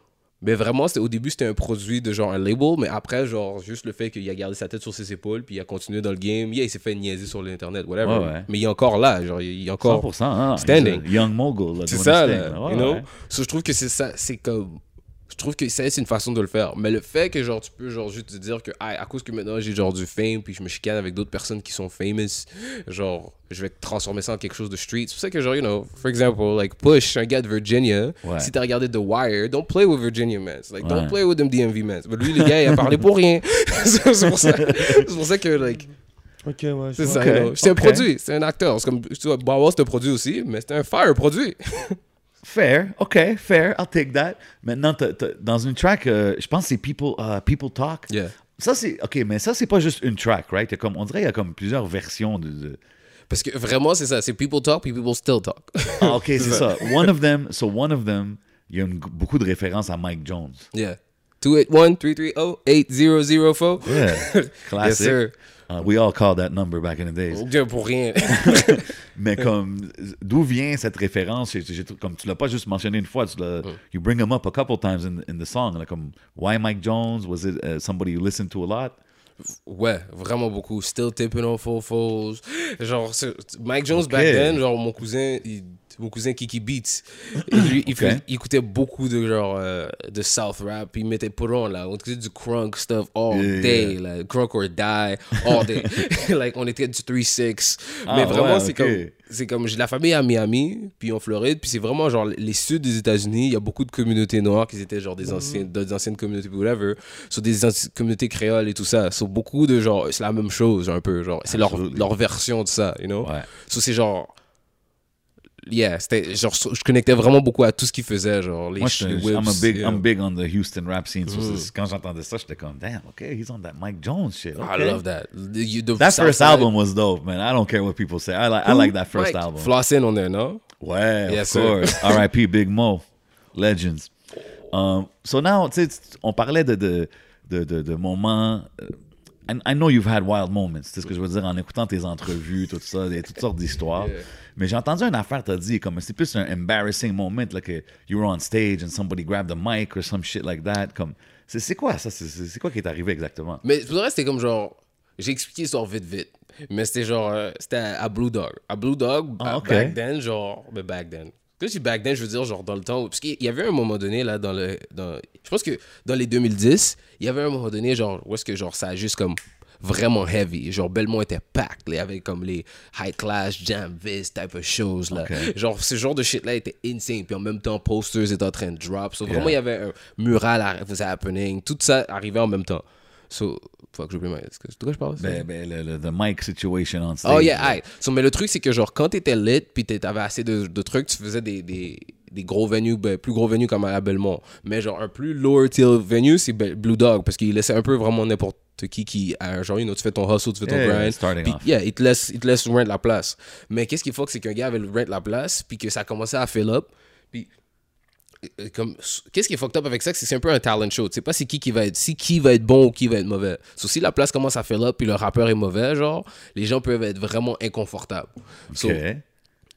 Mais vraiment, au début, c'était un produit de genre un label, mais après, genre, juste le fait qu'il a gardé sa tête sur ses épaules, puis il a continué dans le game. Yeah, il s'est fait niaiser sur l'internet, whatever. Ouais, ouais. Mais il est encore là, genre, il est encore. 100%. hein, Standing. Young mogul. C'est ça, là. Ouais, you know? ouais. So, je trouve que c'est ça, c'est comme. Je trouve que ça, c'est une façon de le faire. Mais le fait que, genre, tu peux, genre, juste te dire que, ah, à cause que maintenant j'ai, genre, du fame, puis je me chicane avec d'autres personnes qui sont famous, genre, je vais transformer ça en quelque chose de street. C'est pour ça que, genre, you know, for example, like, Push, un gars de Virginia, Ouais. si t'as regardé The Wire, don't play with Virginia man. Like, Ouais. don't play with them DMV man. Mais lui, le gars, il a parlé pour rien. c'est pour ça, c'est pour ça que, like, Ok, ouais. c'est vois. ça, you know. C'est un produit, c'est un acteur. C'est comme, tu vois, Wow, c'est un produit aussi, mais c'est un fire produit. Fair, OK, fair, I'll take that. Maintenant, dans une track, euh, je pense que c'est People, uh, People Talk. Yeah. Ça, c'est. Ok, mais ça, c'est pas juste une track, right? Il y a comme, on dirait qu'il y a comme plusieurs versions de. de- Parce que vraiment, c'est ça. C'est people talk, puis people still talk. Ah, ok, c'est ça. One of them, so one of them, il y a une- beaucoup de références à Mike Jones. yeah. 281-330-8004. Yeah. Classic. Yes, sir. Uh, we all called that number back in the days. Dieu, Pour rien. Mais comme, d'où vient cette référence? J'ai- j'ai- comme tu l'as pas juste mentionné une fois, tu l'as, you bring him up a couple times in, in the song. Like, comme, why Mike Jones? Was it uh, somebody you listened to a lot? Ouais, vraiment beaucoup. Still tipping on foes. Genre, Mike Jones back then, genre mon cousin, il- mon cousin Kiki Beats, lui, il, écoutait beaucoup de genre euh, de South rap. Il mettait put on là, on écoutait du crunk stuff all Yeah, day, yeah. like crunk or die all day. like on était du 3-6. Ah, Mais vraiment, ouais, c'est comme c'est comme j'ai la famille à Miami, puis en Floride, puis c'est vraiment genre les sud des États-Unis, il y a beaucoup de communautés noires qui étaient genre des anciennes, des anciennes communautés, whatever, sur des communautés créoles et tout ça. Sur beaucoup de genre, c'est la même chose un peu, genre, c'est leur, leur version de ça, you know? Ouais. So, c'est genre. Yeah, genre, je connectais vraiment beaucoup à tout ce qu'ils faisaient, genre, les, Moi, je- les I'm, a whips, big, yeah. I'm big on the Houston rap scene. So c'est- quand j'entendais ça, j'étais comme, damn, okay, he's on that Mike Jones shit. I okay. love that. The- you- the That first Side- album was dope, man. I don't care what people say. I like, I like that first Mike, album. Flossin on there, non? Ouais, Yes, of course. R.I.P. Big Mo. Legends. Um, so now, tu sais, on parlait de, de, de, de, de moments. euh, I, I know you've had wild moments. C'est ce que je veux dire en écoutant tes entrevues, tout ça, a toutes sortes d'histoires. Yeah. Mais j'ai entendu une affaire, t'as dit, comme c'est plus un embarrassing moment, là, que you were on stage and somebody grabbed the mic or some shit like that. Comme, c'est c'est quoi ça? C'est- quoi qui est arrivé exactement? Mais pour le reste, c'était comme genre. J'ai expliqué l'histoire vite, vite. Mais c'était genre. euh, c'était à, à Blue Dog. À Blue Dog, Ah, back then, genre. Mais back then. Quand je dis back then, je veux dire genre dans le temps. Parce qu'il y avait un moment donné, là, dans le. Dans, je pense que dans les 2010, il y avait un moment donné, genre, où est-ce que genre ça a juste comme vraiment heavy. Genre, Belmont était packed, là, avec comme les high class, jam vis type of shows, là. Ok. Genre, ce genre de shit-là était insane. Puis en même temps, posters étaient en train de drop. So, vraiment, il Yeah. y avait un mural à- was happening. Tout ça arrivait en même temps. So, fuck, j'ai oublié ma... De quoi je parle? Ben, ben, le, le- the mic situation on stage. Oh yeah, aye. So, mais le truc, c'est que genre, quand t'étais lit, puis t'avais assez de, de trucs, tu faisais des, des, des gros venues, ben, plus gros venues comme à Belmont. Mais genre, un plus lower tier venue, c'est Be- Blue Dog, parce qu'il laissait un peu vraiment n'importe qui qui, a- genre, you know, tu fais ton hustle, tu fais ton grind. puis, yeah, il te laisse, il te laisse rent la place. Mais qu'est-ce qu'il faut, c'est qu'un gars avait le rent la place, puis que ça commençait à fill up, puis euh, comme qu'est-ce qui est fucked up avec ça c'est un peu un talent show tu sais pas c'est qui qui va être si qui va être bon ou qui va être mauvais so, si la place commence à fill up puis le rappeur est mauvais genre les gens peuvent être vraiment inconfortables So, Ok.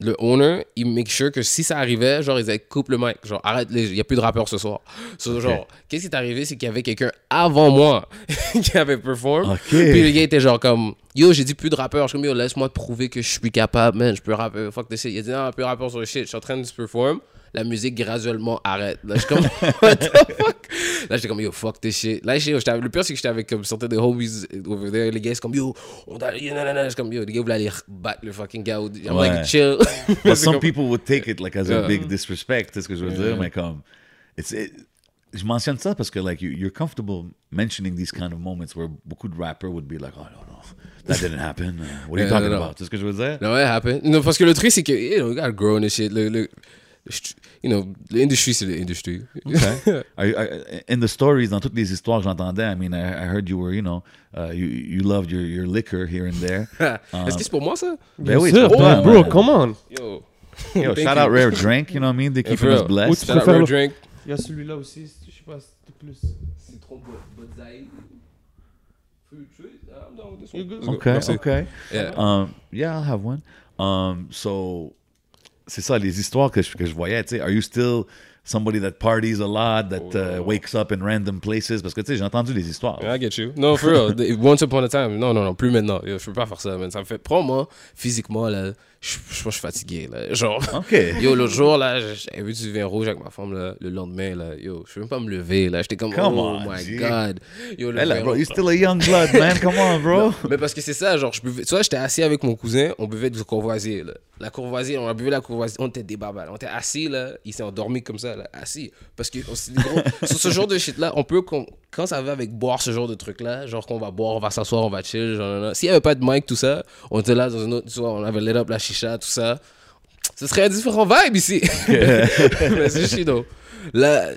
Le owner il make sure que si ça arrivait genre ils disaient coupe le mic. Genre arrête il y a plus de rappeurs ce soir. So, genre qu'est-ce qui est arrivé? C'est qu'il y avait quelqu'un avant moi qui avait perform. Ok. puis le gars était genre comme yo j'ai dit plus de rappeurs. Je suis comme yo laisse-moi te prouver que je suis capable man. Je peux rapper. Fuck this shit. Il a dit non plus de rappeurs sur le shit. Je suis en train de perform la musique graduellement arrête là je suis comme what the fuck? Là j'étais comme yo fuck this shit là j'étais- le pire c'est que j'étais avec comme certains des homies over there les gars c'est comme yo on doit yo, non, non, non. Je suis comme yo les gars voulaient aller battre le fucking gars I'm Ouais. like chill But some comme- people would take it like as a Yeah. big disrespect, c'est ce que je veux dire, mais comme it's it- je mentionne ça parce que like you, you're comfortable mentioning these kind of moments where beaucoup de rappers would be like, oh no no, that didn't happen. Uh, what are you Yeah, talking no, no. about? C'est ce que je veux dire? No, it happened. No, parce que le truc, c'est que, you know, you gotta grow in this shit. Le, le, you know, l'industrie, c'est l'industrie. Okay. Are you- are- in the stories, dans toutes les histoires que j'entendais, I mean, I, I heard you were, you know, uh, you, you loved your, your liquor here and there. Est-ce que c'est pour moi, ça? Ben oui, c'est pour toi, bro, man. come on. Yo. Yo, shout you. out Rare Drink, you know what I mean? They keep for us real. blessed. Shout out préfères Rare Drink. Il y a celui-là aussi, je sais pas, c'était plus. Citron Bodzaï. You? Okay, okay. Yeah. Um, yeah, I'll have one. Um, so, c'est ça, les histoires que je, que je voyais, tu sais, are you still somebody that parties a lot, that uh, wakes up in random places? Parce que, tu sais, j'ai entendu les histoires. I get you. No, for real. Once upon a time. Non, non, non, plus maintenant. Je peux pas faire ça, man. Ça me fait. Prends-moi, physiquement, là, je je je suis fatigué, là. Genre. OK. Yo, l'autre jour, là, j'avais vu du vin rouge avec ma femme, là, le lendemain, là. Yo, je peux même pas me lever, là. J'étais comme, Come oh on, my G. god. Yo, le Hey, là, bro, you're still a young blood, man. Come on, bro. Mais parce que c'est ça, genre, je buvais. Tu vois, j'étais assis avec mon cousin, on buvait du courvoisier, là. La courvoisier, on a bu la courvoisier, on était des babales. On était assis, là, il s'est endormi comme ça, là, assis. Parce que on dit, gros, sur ce genre de shit-là, on peut, quand ça va avec boire ce genre de truc-là, genre qu'on va boire, on va s'asseoir, on va chill, genre. S'il y avait pas de mic, tout ça, on était là dans une autre, tu vois, on avait lit up la chicha, tout ça. Ce serait un différent vibe ici. Mais c'est. Là,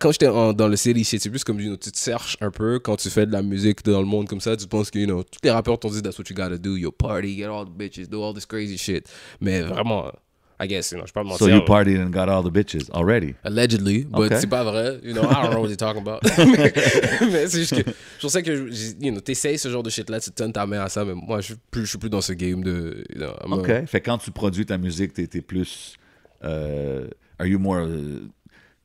quand j'étais dans le shit, c'est plus comme, you know, tu te cherches un peu quand tu fais de la musique dans le monde comme ça. Tu penses que, you know, tous les rappeurs t'ont dit that's what you gotta do. You party, get all the bitches, do all this crazy shit. Mais vraiment, I guess, you know, je peux pas mentir. So you là. partied and got all the bitches already. Allegedly, but Okay. c'est pas vrai. You know, I don't know what you're talking about. mais mais c'est juste que je pensais que, you know, t'essayes ce genre de shit-là, tu te donnes ta main à ça, mais moi, je suis plus, je suis plus dans ce game de, you know, I'm a- OK. Fait que quand tu produis ta musique, t'es t'es plus... euh, are you more uh,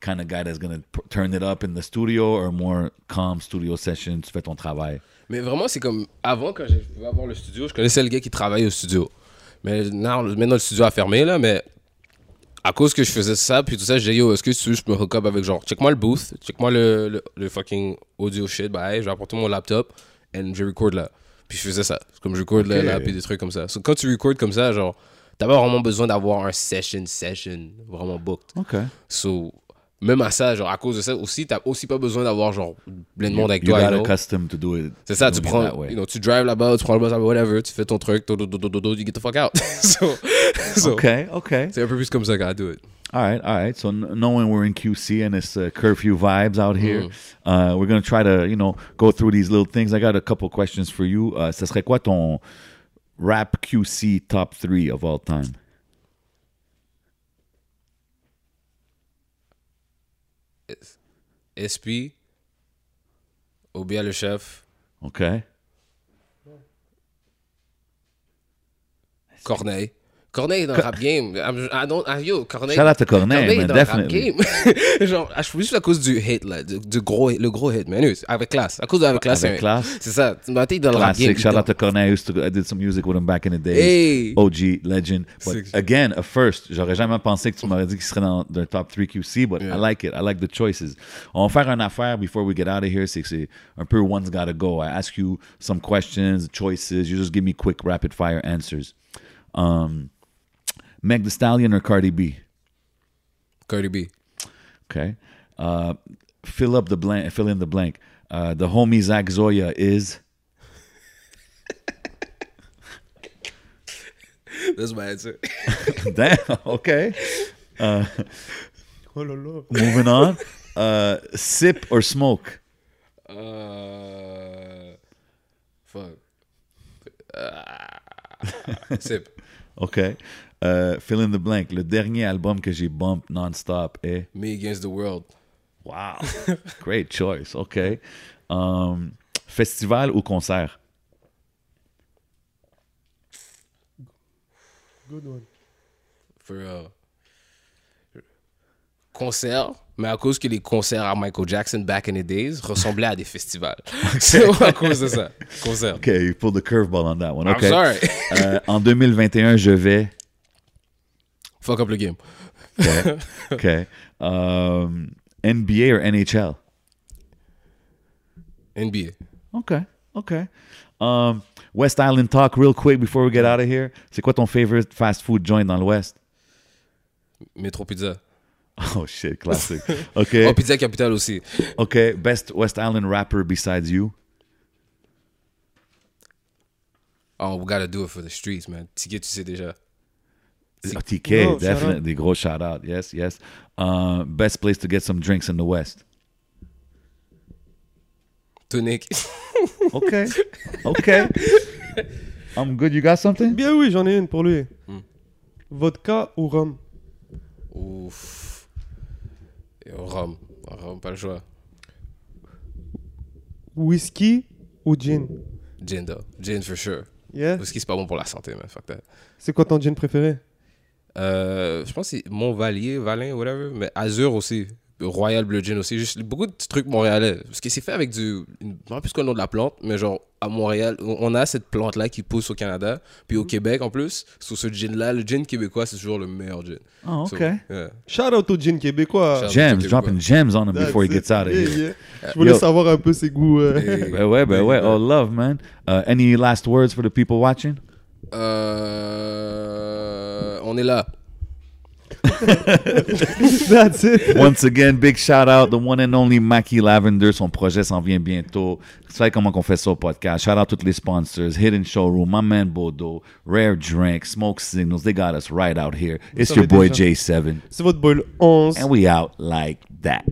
kind of guy that's gonna p- turn it up in the studio or more calm studio session, tu fais ton travail? Mais vraiment, c'est comme avant, quand j'ai pu avoir le studio, je connaissais le gars qui travaillait au studio. Mais non, maintenant, le studio a fermé, là, mais à cause que je faisais ça, puis tout ça, j'ai dit, yo, est-ce que tu veux, je me hook up avec genre, check-moi le booth, check-moi le, le, le fucking audio shit, bah, hey, je vais apporter mon laptop, and je record là. Puis je faisais ça. Comme je record là, là, puis des trucs comme ça. So, quand tu recordes comme ça, genre, t'as pas vraiment besoin d'avoir un session, session, vraiment booked. OK. So, même à ça, genre, à cause de ça aussi, t'as aussi pas besoin d'avoir genre plein de monde avec toi. got you know? accustomed to do it. C'est ça, tu prends, tu drives là-bas, tu prends le bus, whatever, tu fais ton truc, do, do, do, do, you get the fuck out. so, OK, OK. c'est un peu plus comme ça qu'on do it. All right, all right. So kn- knowing we're in QC and it's uh, curfew vibes out here, Mm. uh, we're gonna try to, you know, go through these little things. I got a couple questions for you. Uh, ce serait quoi ton rap QC top three of all time? SP, Obia le chef, Okay. Corneille. Corneille est dans le rap game. I don't, ah, yo, Corneille. Shout out to Corneille, Corneille man, dans le rap definitely. game. Genre, ah, je suis juste à cause du hit, là, du, du gros, le gros hit, man. Avec classe. À cause de avec classe. Avec c'est- classe. C'est ça. Tu m'as dit dans le rap game. Shout out to Corneille. I, used to, I did some music with him back in the days. Hey! OG, legend. But again, a first. J'aurais jamais pensé que tu m'aurais dit qu'il serait dans le top 3 QC, but Yeah. I like it. I like the choices. On va faire une affaire before we get out of here. C'est que c'est un peu one's gotta go. I ask you some questions, choices. You just give me quick, rapid fire answers. Um, Meg The Stallion or Cardi B? Cardi B. Okay. Uh, fill up the blank. Fill in the blank. Uh, the homie Zach Zoya is. That's my answer. Damn. Okay. Là. Moving on. Uh, sip or smoke? Uh, fuck. Uh, sip. OK. Euh, fill in the blank. Le dernier album que j'ai bump non-stop est... Me against the world. Wow. Great choice. OK. Um, festival ou concert? Good one. For real. Concert, mais à cause que les concerts à Michael Jackson back in the days ressemblaient à des festivals. C'est à cause de ça. Concert. OK, you pulled the curveball on that one. I'm OK. sorry. Euh, en 2021, je vais... Fuck up le game. OK. OK. Um, NBA or NHL? NBA. OK. OK. Um, West Island talk real quick before we get out of here. C'est quoi ton favorite fast food joint dans l'Ouest? Metro Pizza. Oh shit, classic. OK. Oh, Pizza Capital aussi. OK, best West Island rapper besides you? Oh, we gotta do it for the streets, man. Ticket, tu sais déjà. Oh, TK, Oh, shout definitely. Gros shout out. Yes, yes. Uh, best place to get some drinks in the West. Tonic. Okay. Okay. I'm good. You got something? Bien oui, j'en ai une pour lui. Hmm. Vodka ou rhum? Ouf. Et au rhum. Rhum, pas le choix. Whisky ou gin? Gin, though. Gin, for sure. Yeah. Que c'est pas bon pour la santé, man. Fuck that. C'est quoi ton gin préféré? Euh, je pense que c'est Montvalier, Valin, whatever. Mais Azur aussi. Royal Blue Gin aussi. Juste beaucoup de trucs montréalais. Parce que c'est fait avec du. Je me rappelle plus le nom de la plante, mais genre à Montréal, on a cette plante-là qui pousse au Canada. Puis au Québec en plus. Sur ce gin-là, le gin québécois, c'est toujours le meilleur gin. Oh, So, yeah. Shout out au gin québécois. Shout out. Gems, Québécois. dropping gems on him That's before he gets out of Yeah, here. yeah. Je voulais Yo. savoir un peu ses goûts. euh. Ben ouais, ben ouais. Oh, love, man. Uh, any last words for the people watching? Euh, on est là. That's it. Once again, big shout out, the one and only Mackie Lavender. Son projet s'en vient bientôt. Vous savez comment on fait ça au podcast. Shout out tous les sponsors. Hidden Showroom, my man Bodo, Rare Drink, Smoke Signals. They got us right out here. It's savez your boy déjà. J7. C'est votre boy le 11. And we out like that.